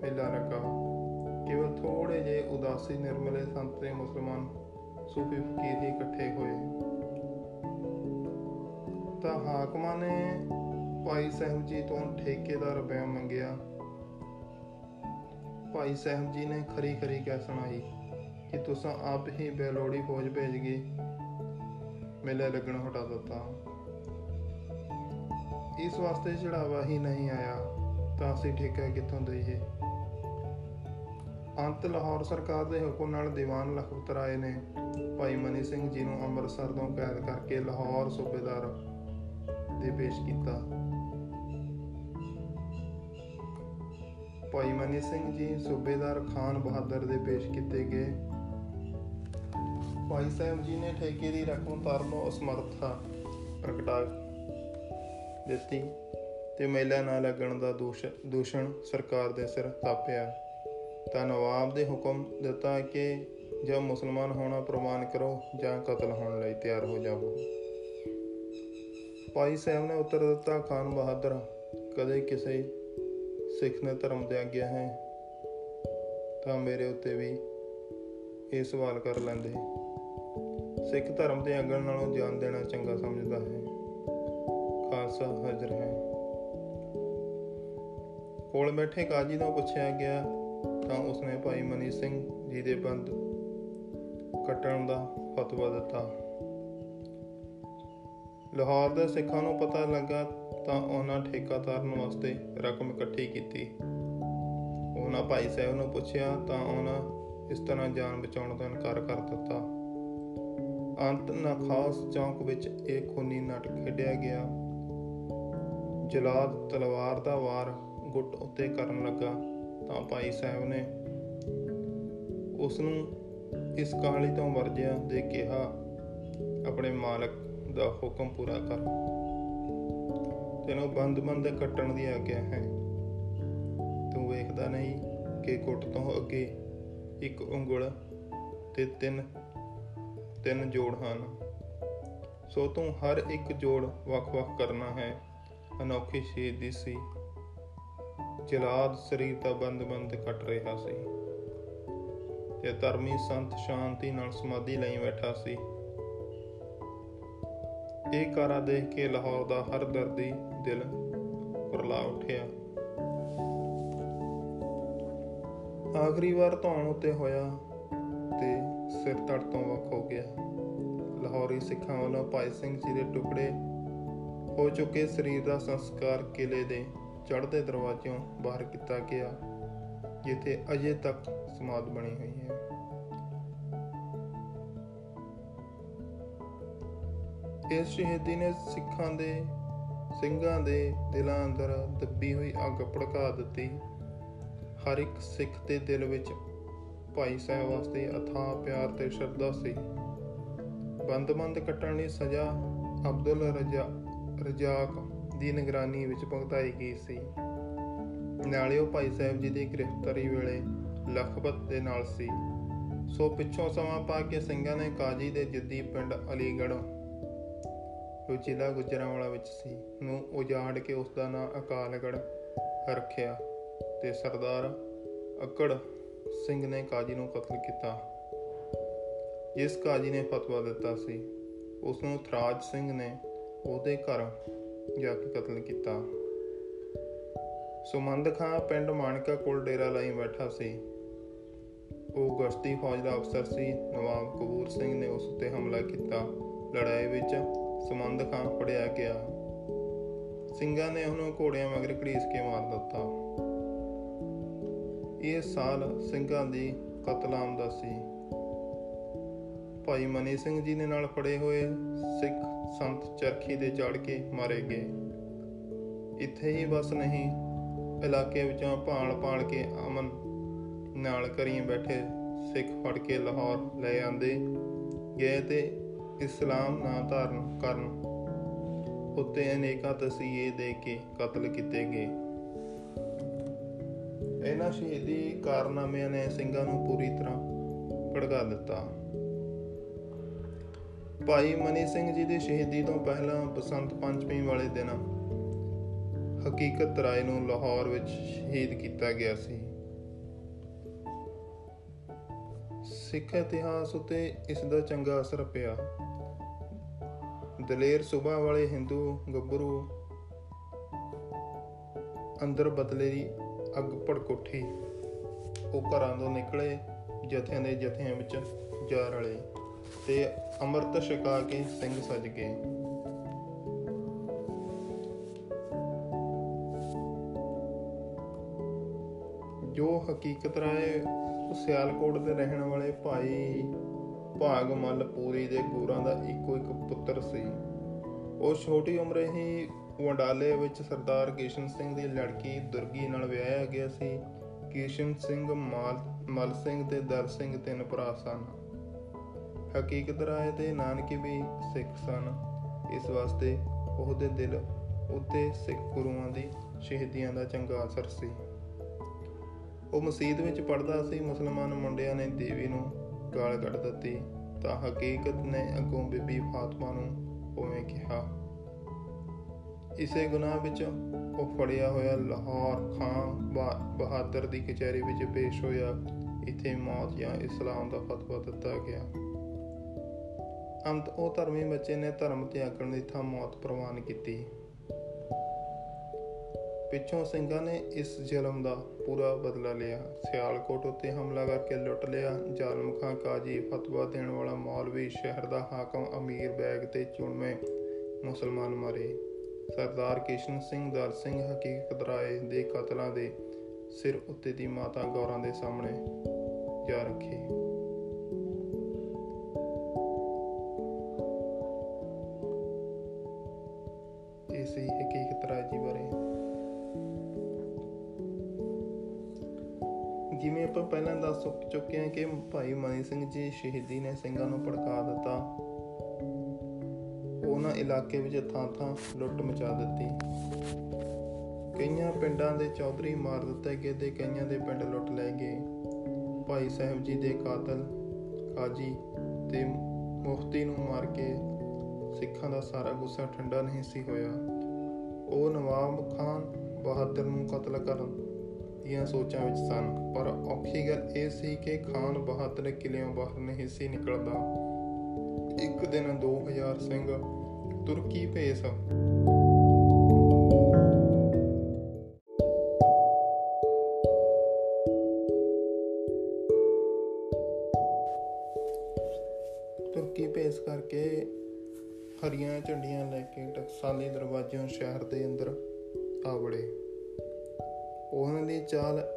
ਮੇਲਾ ਲੱਗਾ। ਕੇਵਲ ਥੋੜੇ ਜੇ ਉਦਾਸੀ ਨਿਰਮਲੇ ਸੰਤ ਤੇ ਮੁਸਲਮਾਨ ਸੂਫੀ ਫਕੀਰ ਹੀ ਇਕੱਠੇ ਹੋਏ। ਤਾਂ ਹਾਕਮਾਂ ਨੇ ਭਾਈ ਸਾਹਿਬ ਜੀ ਤੋਂ ਠੇਕੇਦਾਰ ਰੁਪਇਆ ਮੰਗਿਆ। ਭਾਈ ਸਾਹਿਬ ਜੀ ਨੇ ਖਰੀ ਖਰੀ ਕਹਿ ਸੁਣਾਈ ਕਿ ਤੁਸੀਂ ਆਪ ਹੀ ਬੇਲੋੜੀ ਫੌਜ ਭੇਜ ਗਏ ਮੇਲਾ ਲੱਗਣ ਹਟਾ ਦਿੱਤਾ। ਇਸ ਵਾਸਤੇ ਚੜਾਵਾ ਹੀ ਨਹੀਂ ਆਇਆ, ਤਾਂ ਅਸੀਂ ਠੇਕਾ ਕਿੱਥੋਂ ਦਈਏ? ਅੰਤ ਲਾਹੌਰ ਸਰਕਾਰ ਦੇ ਹੁਕਮ ਨਾਲ ਦੀਵਾਨ ਲਖਪਤ ਰਾਏ ਨੇ। ਭਾਈ ਮਨੀ ਸਿੰਘ ਜੀ ਨੂੰ ਅੰਮ੍ਰਿਤਸਰ ਤੋਂ ਕੈਦ ਕਰਕੇ ਲਾਹੌਰ ਸੂਬੇਦਾਰ ਦੇ ਪੇਸ਼ ਕੀਤਾ। ਭਾਈ ਮਨੀ ਸਿੰਘ ਜੀ ਸੂਬੇਦਾਰ ਖਾਨ ਬਹਾਦਰ ਦੇ ਪੇਸ਼ ਕੀਤੇ ਗਏ। ਭਾਈ ਸਾਹਿਬ ਜੀ ਨੇ ਠੇਕੇ ਦੀ ਰਕਮ ਭਰਨ ਨੂੰ ਅਸਮਰਥਾ ਪ੍ਰਗਟਾ ਦਿੱਤੀ ਤੇ ਮੇਲਾ ਨਾ ਲੱਗਣ ਦਾ ਦੋਸ਼ ਦੂਸ਼ਣ ਸਰਕਾਰ ਦੇ ਸਿਰ ਥਾਪਿਆ। ਤਾਂ ਨਵਾਬ ਦੇ ਹੁਕਮ ਦਿੱਤਾ ਕਿ ਜਾਂ ਮੁਸਲਮਾਨ ਹੋਣਾ ਪ੍ਰਮਾਣ ਕਰੋ ਜਾਂ ਕਤਲ ਹੋਣ ਲਈ ਤਿਆਰ ਹੋ ਜਾਵੋ। ਭਾਈ ਸਾਹਿਬ ਨੇ ਉੱਤਰ ਦਿੱਤਾ, ਖਾਨ ਬਹਾਦਰ, ਕਦੇ ਕਿਸੇ ਸਿੱਖ ਨੇ ਧਰਮ ਤਿਆਗਿਆ ਹੈ ਤਾਂ ਮੇਰੇ ਉੱਤੇ ਵੀ ਇਹ ਸਵਾਲ ਕਰ ਲੈਂਦੇ। ਸਿੱਖ ਧਰਮ ਦੇ ਅੰਗਣ ਨਾਲੋਂ ਜਾਨ ਦੇਣਾ ਚੰਗਾ ਸਮਝਦਾ ਹੈ। ਖਾਲਸਾ ਹਾਜ਼ਰ ਹੈ। ਕੋਲ ਬੈਠੇ ਕਾਜੀ ਤੋਂ ਪੁੱਛਿਆ ਗਿਆ ਤਾਂ ਉਸਨੇ ਭਾਈ ਮਨੀ ਸਿੰਘ ਜੀ ਦੇ ਬੰਦ ਕੱਟਣ ਦਾ ਫਤਵਾ ਦਿੱਤਾ। ਲਾਹੌਰ ਦੇ ਸਿੱਖਾਂ ਨੂੰ ਪਤਾ ਲੱਗਾ ਤਾਂ ਉਹਨਾਂ ਠੇਕਾ ਤਾਰਨ ਵਾਸਤੇ ਰਕਮ ਇਕੱਠੀ ਕੀਤੀ। ਉਹਨਾਂ ਭਾਈ ਸਾਹਿਬ ਨੂੰ ਪੁੱਛਿਆ ਤਾਂ ਉਹਨਾਂ ਇਸ ਤਰ੍ਹਾਂ ਜਾਨ ਬਚਾਉਣ ਦਾ ਇਨਕਾਰ ਕਰ ਦਿੱਤਾ। ਅੰਤ ਖਾਸ ਚੌਂਕ ਵਿੱਚ ਇੱਕ ਖੂਨੀ ਨਾਟਕ ਖੇਡਿਆ ਗਿਆ। ਜਲਾਦ ਤਲਵਾਰ ਦਾ ਵਾਰ ਗੁੱਟ ਉੱਤੇ ਕਰਨ ਲੱਗਾ। ਤਾਂ ਭਾਈ ਸਾਹਿਬ ਨੇ ਉਸ ਨੂੰ ਇਸ ਕਹਾਣੀ ਤੋਂ ਵਰਜਿਆ ਦੇ ਕਿਹਾ, ਆਪਣੇ ਮਾਲਕ ਦਾ ਹੁਕਮ ਪੂਰਾ ਕਰ। ਤੈਨੂੰ ਬੰਦ-ਬੰਦ ਕੱਟਣ ਦੀ ਆਗਿਆ ਹੈ। ਤੂੰ ਵੇਖਦਾ ਨਹੀਂ ਕਿ ਗੁੱਟ ਤੋਂ ਅੱਗੇ ਇੱਕ ਉਂਗਲ ਤੇ ਤਿੰਨ ਤਿੰਨ ਜੋੜ ਹਨ। ਸੋ ਤੂੰ ਹਰ ਇੱਕ ਜੋੜ ਵੱਖ-ਵੱਖ ਕਰਨਾ ਹੈ। ਅਨੋਖੀ ਸ਼ਹੀਦੀ ਸੀ ਜਲਾਦ ਸਰੀਰ ਦਾ ਬੰਦ-ਬੰਦ ਕੱਟ ਰਿਹਾ ਸੀ ਤੇ ਧਰਮੀ ਸੰਤ ਸ਼ਾਂਤੀ ਨਾਲ ਸਮਾਧੀ ਲਈ ਬੈਠਾ ਸੀ। ਇਹ ਕਾਰਾ ਦੇਖ ਕੇ ਲਾਹੌਰ ਦਾ ਹਰ ਦਰਦੀ ਦਿਲ ਕੁਰਲਾ ਉੱਠਿਆ। ਆਖਰੀ ਵਾਰ ਧੌਣ ਉੱਤੇ ਹੋਇਆ ਤੇ ਸਿਰ ਤੜ ਤੋਂ ਵੱਖ ਹੋ ਗਿਆ। ਲਾਹੌਰੀ ਸਿੱਖਾਂ ਵੱਲੋਂ ਭਾਈ ਸਿੰਘ ਜੀ ਦੇ ਟੁਕੜੇ ਹੋ ਚੁੱਕੇ ਸਰੀਰ ਦਾ ਸੰਸਕਾਰ ਕਿਲੇ ਦੇ ਚੜ੍ਹਦੇ ਦਰਵਾਜ਼ਿਓਂ ਬਾਹਰ ਕੀਤਾ ਗਿਆ, ਜਿੱਥੇ ਅਜੇ ਤੱਕ ਸਮਾਦ ਬਣੀ ਹੋਈ ਹੈ। ਇਸ ਸ਼ਹੀਦੀ ਨੇ ਸਿੱਖਾਂ ਦੇ, ਸਿੰਘਾਂ ਦੇ ਦਿਲਾਂ ਅੰਦਰ ਦੱਬੀ ਹੋਈ ਅੱਗ ਭੜਕਾ ਦਿੱਤੀ। ਹਰ ਇੱਕ ਸਿੱਖ ਦੇ ਦਿਲ ਵਿੱਚ ਭਾਈ ਸਾਹਿਬ ਵਾਸਤੇ ਅਥਾਹ ਪਿਆਰ ਤੇ ਸ਼ਰਧਾ ਸੀ। ਬੰਦ-ਬੰਦ ਕੱਟਣ ਦੀ ਸਜ਼ਾ ਅਬਦੁਲ ਰਜਾ, ਰਜਾਕ ਦੀ ਨਿਗਰਾਨੀ ਵਿੱਚ ਭੁਗਤਾਈ ਗਈ ਸੀ? ਨਾਲੇ ਉਹ ਭਾਈ ਸਾਹਿਬ ਜੀ ਦੀ ਗ੍ਰਿਫਤਾਰੀ ਵੇਲੇ ਲਖਪਤ ਦੇ ਨਾਲ ਸੀ। ਸੋ ਪਿੱਛੋਂ ਸਮਾਂ ਪਾ ਕੇ ਸਿੰਘਾਂ ਨੇ ਕਾਜੀ ਦੇ ਜਿੱਦੀ ਪਿੰਡ ਅਲੀਗੜ੍ਹ ਜੋ ਜ਼ਿਲ੍ਹਾ ਗੁਜਰਾਂਵਾਲਾ ਵਿੱਚ ਸੀ, ਨੂੰ ਉਜਾੜ ਕੇ ਉਸ ਦਾ ਨਾਂ ਅਕਾਲਗੜ੍ਹ ਰੱਖਿਆ ਤੇ ਸਰਦਾਰ ਅਕੜ ਸਿੰਘ ਨੇ ਕਾਜੀ ਨੂੰ ਕਤਲ ਕੀਤਾ, ਜਿਸ ਕਾਜੀ ਨੇ ਫਤਵਾ ਦਿੱਤਾ ਸੀ। ਉਸ ਨੂੰ ਥਰਾਜ ਸਿੰਘ ਨੇ ਉਹਦੇ ਘਰ ਜਾ ਕੇ ਕਤਲ ਕੀਤਾ। ਸੁਮੰਦ ਖਾਂ ਪਿੰਡ ਮਾਨਕਾ ਕੋਲ ਡੇਰਾ ਲਾਈ ਬੈਠਾ ਸੀ। ਉਹ ਗਸ਼ਤੀ ਫੌਜ ਦਾ ਅਫਸਰ ਸੀ, ਨਵਾਬ ਕਬੂਰ ਸਿੰਘ ਨੇ ਉਸ ਉੱਤੇ ਹਮਲਾ ਕੀਤਾ। ਲੜਾਈ ਵਿੱਚ ਸੁਮੰਦ ਖਾਂ ਫੜਿਆ ਗਿਆ। ਸਿੰਘਾਂ ਨੇ ਉਹਨੂੰ ਘੋੜਿਆਂ ਮਗਰ ਘੜੀਸ ਕੇ ਮਾਰ ਦਿੱਤਾ। ਇਹ ਸਾਲ ਸਿੰਘਾਂ ਦੀ ਕਤਲਾਮ ਦਾ ਸੀ। ਭਾਈ ਮਨੀ ਸਿੰਘ ਜੀ ਨੇ ਨਾਲ ਫੜੇ ਹੋਏ ਸਿੱਖ ਸੰਤ ਚਰਖੀ ਦੇ ਚੜ ਕੇ ਮਾਰੇ ਗਏ। ਇੱਥੇ ਹੀ ਬਸ ਨਹੀਂ, ਇਲਾਕੇ ਵਿੱਚੋਂ ਭਾਲ ਭਾਲ ਕੇ ਅਮਨ ਨਾਲ ਕਰੀ ਬੈਠੇ ਸਿੱਖ ਫੜ ਕੇ ਲਾਹੌਰ ਲੈ ਆਂਦੇ ਗਏ ਤੇ ਇਸਲਾਮ ਨਾ ਧਾਰਨ ਕਰਨ ਉੱਤੇ ਅਨੇਕਾਂ ਤਸੀਹੇ ਦੇ ਕੇ ਕਤਲ ਕੀਤੇ ਗਏ। ਇਹਨਾਂ ਸ਼ਹੀਦੀ ਕਾਰਨਾਮਿਆਂ ਨੇ ਸਿੰਘਾਂ ਨੂੰ ਪੂਰੀ ਤਰ੍ਹਾਂ ਭੜਕਾ ਦਿੱਤਾ। ਭਾਈ ਮਨੀ ਸਿੰਘ ਜੀ ਦੀ ਸ਼ਹੀਦੀ ਤੋਂ ਪਹਿਲਾਂ ਬਸੰਤ ਪੰਚਮੀ ਵਾਲੇ ਦਿਨ ਹਕੀਕਤ ਰਾਏ ਨੂੰ ਲਾਹੌਰ ਵਿੱਚ ਸ਼ਹੀਦ ਕੀਤਾ ਗਿਆ ਸੀ। ਸਿੱਖ ਇਤਿਹਾਸ ਉਤੇ ਇਸ ਦਾ ਚੰਗਾ ਅਸਰ ਪਿਆ। ਦਲੇਰ ਸੁਭਾ ਵਾਲੇ ਹਿੰਦੂ ਗੱਭਰੂ ਅੰਦਰ ਬਦਲੇ ਦੀ ਅੱਗ ਭੜਕ ਉੱਠੀ ਉਹ ਘਰਾਂ ਤੋਂ ਨਿਕਲੇ, ਜਥਿਆਂ ਦੇ ਜਥਿਆਂ ਵਿੱਚ ਜਾ ਰਲੇ। ਤੇ ਅੰਮ੍ਰਿਤ ਛਕਾ ਕੇ ਸਿੰਘ ਸਜ ਗਏ। ਜੋ ਹਕੀਕਤ ਰਾਏ ਸਿਆਲਕੋਟ ਦੇ ਰਹਿਣ ਵਾਲੇ ਭਾਈ ਭਾਗਮਲ ਪੂਰੀ ਦੇ ਗੋਰਾਂ ਦਾ ਇੱਕੋ ਇੱਕ ਪੁੱਤਰ ਸੀ। ਉਹ ਛੋਟੀ ਉਮਰੇ ਹੀ ਵੰਡਾਲੇ ਵਿੱਚ ਸਰਦਾਰ ਕਿਸ਼ਨ ਸਿੰਘ ਦੀ ਲੜਕੀ ਦੁਰਗੀ ਨਾਲ ਵਿਆਹਿਆ ਗਿਆ ਸੀ। ਕਿਸ਼ਨ ਸਿੰਘ ਮਾਲ ਮਲ ਸਿੰਘ ਤੇ ਦਰ ਸਿੰਘ ਤਿੰਨ ਭਰਾ ਸਨ। ਹਕੀਕਤ ਰਾਏ ਦੇ ਨਾਨਕੇ ਵੀ ਸਿੱਖ ਸਨ। ਇਸ ਵਾਸਤੇ ਉਹਦੇ ਦਿਲ ਉੱਤੇ ਸਿੱਖ ਗੁਰੂਆਂ ਦੀ ਸ਼ਹੀਦੀਆਂ ਦਾ ਚੰਗਾ ਅਸਰ ਸੀ। ਉਹ ਮਸਜਿਦ ਵਿੱਚ ਪੜਦਾ ਸੀ, ਮੁਸਲਮਾਨ ਮੁੰਡਿਆਂ ਨੇ ਦੇਵੀ ਨੂੰ ਗਾਲ ਕੱਢ ਦਿੱਤੀ। ਤਾਂ ਹਕੀਕਤ ਨੇ ਅੱਗੋਂ ਬੀਬੀ ਫਾਤਮਾ ਨੂੰ ਉਵੇਂ ਕਿਹਾ। ਇਸੇ ਗੁਨਾਹ ਵਿੱਚ ਉਹ ਫੜਿਆ ਹੋਇਆ ਲਾਹੌਰ ਖਾਂ ਬਹਾਦਰ ਦੀ ਕਚਹਿਰੀ ਵਿੱਚ ਪੇਸ਼ ਹੋਇਆ। ਇੱਥੇ ਮੌਤ ਜਾਂ ਇਸਲਾਮ ਦਾ ਫਤਵਾ ਦਿੱਤਾ ਗਿਆ। ਅੰਤ ਉਹ ਧਰਮੀ ਬੱਚੇ ਨੇ ਧਰਮ ਤਿਆਗਣ ਦੀ ਥਾਂ ਮੌਤ ਪ੍ਰਵਾਨ ਕੀਤੀ। ਪਿੱਛੋਂ ਸਿੰਘਾਂ ਨੇ ਇਸ ਜ਼ੁਲਮ ਦਾ ਪੂਰਾ ਬਦਲਾ ਲਿਆ। ਸਿਆਲਕੋਟ ਉੱਤੇ ਹਮਲਾ ਕਰਕੇ ਲੁੱਟ ਲਿਆ। ਜ਼ਾਲਮ ਖਾਂ ਕਾਜੀ ਫਤਵਾ ਦੇਣ ਵਾਲਾ ਮੌਲਵੀ ਸ਼ਹਿਰ ਦਾ ਹਾਕਮ ਅਮੀਰ ਬੈਗ ਤੇ ਚੁਣਵੇਂ ਮੁਸਲਮਾਨ ਮਾਰੇ। ਸਰਦਾਰ ਕਿਸ਼ਨ ਸਿੰਘ ਦਲ ਸਿੰਘ ਹਕੀਕਤ ਰਾਏ ਦੇ ਕਤਲਾਂ ਦੇ ਸਿਰ ਉੱਤੇ ਦੀ ਮਾਤਾ ਗੌਰਾਂ ਦੇ ਸਾਹਮਣੇ ਜਾ ਰੱਖੀ। ਸ਼ਹੀਦੀ ਨੇ ਸਿੰਘਾਂ ਨੂੰ ਭੜਕਾ ਦਿੱਤਾ। ਉਹਨਾਂ ਇਲਾਕੇ ਵਿੱਚ ਥਾਂ-ਥਾਂ ਲੁੱਟ ਮਚਾ ਦਿੱਤੀ। ਕਈਆਂ ਪਿੰਡਾਂ ਦੇ ਚੌਧਰੀ ਮਾਰ ਦਿੱਤੇ ਗਏ ਤੇ ਕਈਆਂ ਦੇ ਪਿੰਡ ਲੁੱਟ ਲਏ ਗਏ। ਭਾਈ ਸਾਹਿਬ ਜੀ ਦੇ ਕਾਤਲ ਕਾਜੀ ਤੇ ਮੁਫਤੀ ਨੂੰ ਮਾਰ ਕੇ ਸਿੱਖਾਂ ਦਾ ਸਾਰਾ ਗੁੱਸਾ ਠੰਡਾ ਨਹੀਂ ਸੀ ਹੋਇਆ। ਉਹ ਨਵਾਬ ਖਾਨ ਬਹਾਦਰ ਨੂੰ ਕਤਲ ਕਰਨ ਦੀਆਂ ਸੋਚਾਂ ਵਿੱਚ ਸਨ, ਪਰ ਔਖੀ ਗੱਲ ਇਹ ਸੀ ਕਿ ਖਾਨ ਬਹਾਦਰ ਕਿਲਿਆਂ ਬਾਹਰ ਨਹੀਂ ਸੀ ਨਿਕਲਦਾ। ਇੱਕ ਦਿਨ 2000 ਸਿੰਘ ਤੁਰਕੀ ਭੇਸ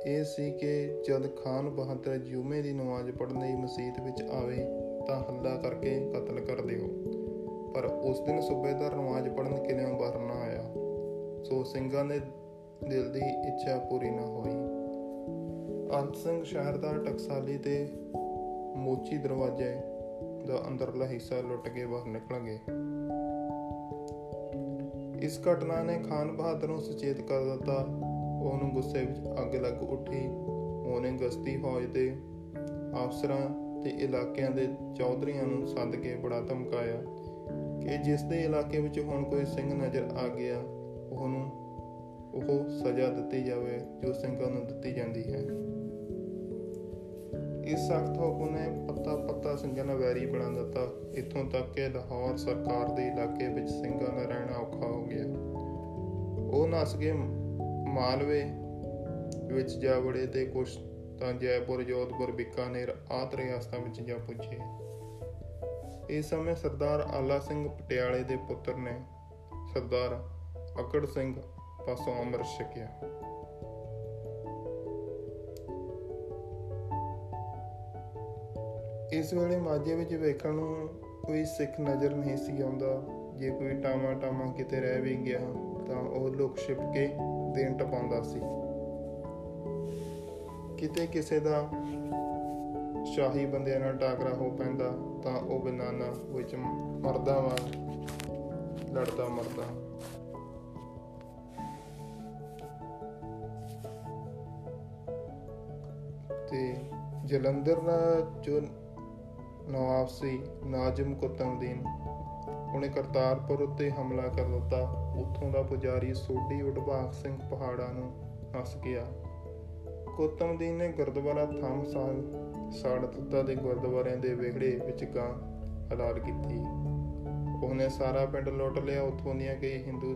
ਇਹ ਸੀ ਕਿ ਜਦ ਖਾਨ ਬਹਾਦਰ ਜੁਮੇ ਦੀ ਨਮਾਜ਼ ਪੜ੍ਹਨ ਲਈ ਮਸਜਿਦ ਵਿੱਚ ਆਵੇ ਤਾਂ ਹੱਲਾ ਕਰਕੇ ਕਤਲ ਕਰ ਦਿਓ। ਪਰ ਉਸ ਦਿਨ ਸੂਬੇਦਾਰ ਨਮਾਜ਼ ਪੜ੍ਹਨ ਕਿਲਿਆਂ ਬਾਹਰ ਨਾ ਆਇਆ। ਸੋ ਸਿੰਘਾਂ ਦੇ ਦਿਲ ਦੀ ਇੱਛਾ ਪੂਰੀ ਨਾ ਹੋਈ। ਅੰਤ ਸਿੰਘ ਸ਼ਹਿਰ ਦਾ ਟਕਸਾਲੀ ਤੇ ਮੋਚੀ ਦਰਵਾਜ਼ੇ ਦਾ ਅੰਦਰਲਾ ਹਿੱਸਾ ਲੁੱਟ ਕੇ ਬਾਹਰ ਨਿਕਲ ਗਏ। ਇਸ ਘਟਨਾ ਨੇ ਖਾਨ ਬਹਾਦਰ ਨੂੰ ਸੁਚੇਤ ਕਰ ਦਿੱਤਾ ਉਹਨੂੰ ਗੁੱਸੇ ਵਿੱਚ ਅੱਗ ਲੱਗ ਉੱਠੀ। ਉਹਨੇ ਗਸਤੀ ਫੌਜ ਦੇ ਅਫਸਰਾਂ ਤੇ ਇਲਾਕਿਆਂ ਦੇ ਚੌਧਰੀਆਂ ਨੂੰ ਸੱਦ ਕੇ ਬੜਾ ਧਮਕਾਇਆ ਕਿ ਜਿਸ ਦੇ ਇਲਾਕੇ ਵਿੱਚ ਹੁਣ ਕੋਈ ਸਿੰਘ ਨਜ਼ਰ ਆ ਗਿਆ, ਉਹਨੂੰ ਉਹ ਸਜ਼ਾ ਦਿੱਤੀ ਜਾਵੇ ਜੋ ਸਿੰਘਾਂ ਨੂੰ ਦਿੱਤੀ ਜਾਂਦੀ ਹੈ। ਇਸ ਸਖਤ ਹੁਕਮ ਨੇ ਪੱਤਾ ਪੱਤਾ ਸਿੰਘਾਂ ਨਾਲ ਵੈਰੀ ਬਣਾ ਦਿੱਤਾ। ਇੱਥੋਂ ਤੱਕ ਕਿ ਲਾਹੌਰ ਸਰਕਾਰ ਦੇ ਇਲਾਕੇ ਵਿੱਚ ਸਿੰਘਾਂ ਦਾ ਰਹਿਣਾ ਔਖਾ ਹੋ ਗਿਆ। ਉਹ ਨਸ ਕੇ ਮਾਲਵੇ ਵਿੱਚ ਜਾ ਵੜੇ ਤੇ ਕੁਛ ਤਾਂ ਜੈਪੁਰ, ਜੋਧਪੁਰ, ਬਿਕਾਨੇਰ ਆਦਿ ਰਿਆਸਤਾਂ ਵਿੱਚ ਜਾ ਪੁੱਜੇ। ਇਸ ਸਮੇਂ ਸਰਦਾਰ ਆਲਾ ਸਿੰਘ ਪਟਿਆਲੇ ਦੇ ਪੁੱਤਰ ਨੇ ਸਰਦਾਰ ਅਕੜ ਸਿੰਘ ਪਾਸੋਂ ਅੰਮ੍ਰਿਤ ਛਕਿਆ। ਇਸ ਵੇਲੇ ਮਾਝੇ ਵਿੱਚ ਵੇਖਣ ਨੂੰ ਕੋਈ ਸਿੱਖ ਨਜ਼ਰ ਨਹੀਂ ਸੀ ਆਉਂਦਾ। ਜੇ ਕੋਈ ਟਾਮਾ ਟਾਮਾ ਕਿਤੇ ਰਹਿ ਵੀ ਗਿਆ ਤਾਂ ਉਹ ਲੁਕ ਛਿਪ ਕੇ ਦੇਣ ਟਪਾਉਂਦਾ ਸੀ। ਕਿਤੇ ਕਿਸੇ ਦਾ ਸ਼ਾਹੀ ਬੰਦਿਆਂ ਨਾਲ ਟਾਕਰਾ ਹੋ ਪੈਂਦਾ, ਤਾਂ ਉਹ ਬਨਾਨਾ ਵਿੱਚ ਮਰਦਾ ਵਾ, ਲੜਦਾ ਮਰਦਾ। ਤੇ ਜਲੰਧਰ ਦਾ ਜੋ ਨਵਾਬ ਸੀ, ਨਾਜ਼ਮ ਕੁਤਬਦੀਨ ਉਹਨੇ ਕਰਤਾਰਪੁਰ ਉੱਤੇ ਹਮਲਾ ਕਰ ਦਿੱਤਾ। ਉੱਥੋਂ ਦਾ ਪੁਜਾਰੀ ਸੋਢੀ ਉਡਭਾਗ ਸਿੰਘ ਪਹਾੜਾਂ ਨੂੰ ਹੱਸ ਗਿਆ। ਕੁਤਬਦੀਨ ਨੇ ਗੁਰਦੁਆਰਾ ਥੰਮ ਸਾਹਿਬ ਸਾੜ ਦਿੱਤਾ ਦੇ ਗੁਰਦੁਆਰਿਆਂ ਦੇ ਵਿਹੜੇ ਵਿੱਚ ਗਾਂ ਹਲਾਲ ਕੀਤੀ। ਉਹਨੇ ਸਾਰਾ ਪਿੰਡ ਲੁੱਟ ਲਿਆ, ਉੱਥੋਂ ਦੀਆਂ ਕਈ ਹਿੰਦੂ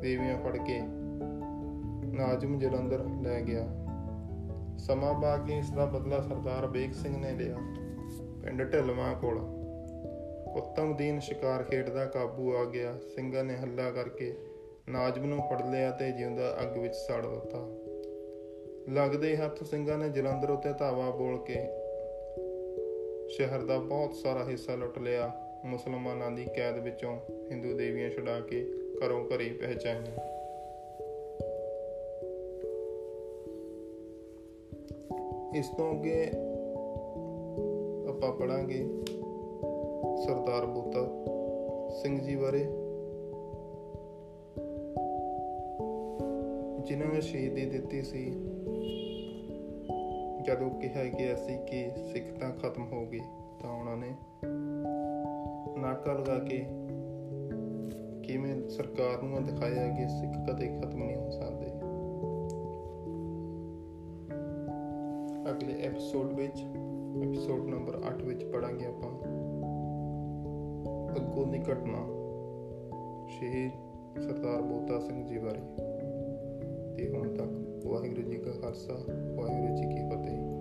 ਦੇਵੀਆਂ ਫੜ ਕੇ ਨਾਜ਼ਮ ਜਲੰਧਰ ਲੈ ਗਿਆ। ਸਮਾਂ ਪਾ ਕੇ ਇਸ ਦਾ ਬਦਲਾ ਸਰਦਾਰ ਬੇਗ ਸਿੰਘ ਨੇ ਲਿਆ, ਪਿੰਡ ਢਿਲਵਾਂ ਕੋਲ। ਉਤਮਦੀਨ ਸ਼ਿਕਾਰ ਖੇਡਦਾ ਕਾਬੂ ਆ ਗਿਆ। ਸਿੰਘਾਂ ਨੇ ਹੱਲਾ ਕਰਕੇ ਨਾਜ਼ਮ ਨੂੰ ਫੜ ਲਿਆ ਤੇ ਜਿਉਂਦਾ ਅੱਗ ਵਿੱਚ ਸੜ ਦਿੱਤਾ। ਲੱਗਦੇ ਹੱਥ ਸਿੰਘਾਂ ਨੇ ਜਲੰਧਰ ਉੱਤੇ ਧਾਵਾ ਬੋਲ ਕੇ ਸ਼ਹਿਰ ਦਾ ਬਹੁਤ ਸਾਰਾ ਹਿੱਸਾ ਲੁੱਟ ਲਿਆ। ਮੁਸਲਮਾਨਾਂ ਦੀ ਕੈਦ ਵਿੱਚੋਂ ਹਿੰਦੂ ਦੇਵੀਆਂ ਛੁਡਾ ਕੇ ਘਰੋਂ ਘਰੀ ਪਹਿਚਾਈਆਂ। ਇਸ ਤੋਂ ਅੱਗੇ ਆਪਾਂ ਪੜਾਂਗੇ ਸਰਦਾਰ ਬੂਤਾ ਸਿੰਘ ਜੀ ਬਾਰੇ, ਜਿਨ੍ਹਾਂ ਨੇ ਸ਼ਹੀਦੀ ਦਿੱਤੀ ਸੀ, ਜਦੋਂ ਕਿਹਾ ਗਿਆ ਸੀ ਕਿ ਸਿੱਖ ਤਾਂ ਖਤਮ ਹੋ ਗਏ ਤਾਂ ਉਹਨਾਂ ਨੇ ਨਾਕਾ ਲਗਾ ਕੇ ਕਿਵੇਂ ਸਰਕਾਰ ਨੂੰ ਦਿਖਾਇਆ ਕਿ ਸਿੱਖ ਕਦੇ ਖਤਮ ਨਹੀਂ ਹੋ ਸਕਦੇ। ਅਗਲੇ ਐਪੀਸੋਡ ਵਿੱਚ ਐਪੀਸੋਡ ਨੰਬਰ 8 ਵਿੱਚ ਪੜਾਂਗੇ ਆਪਾਂ। ਦੀ ਘਟਨਾ, ਸ਼ਹੀਦ ਸਰਦਾਰ ਬੋਤਾ ਸਿੰਘ ਜੀ ਬਾਰੇ ਤੇ ਹੁਣ ਤੱਕ ਵਾਹਿਗੁਰੂ ਜੀ ਕਾ ਖਾਲਸਾ, ਵਾਹਿਗੁਰੂ ਜੀ ਕੀ ਫਤਿਹ।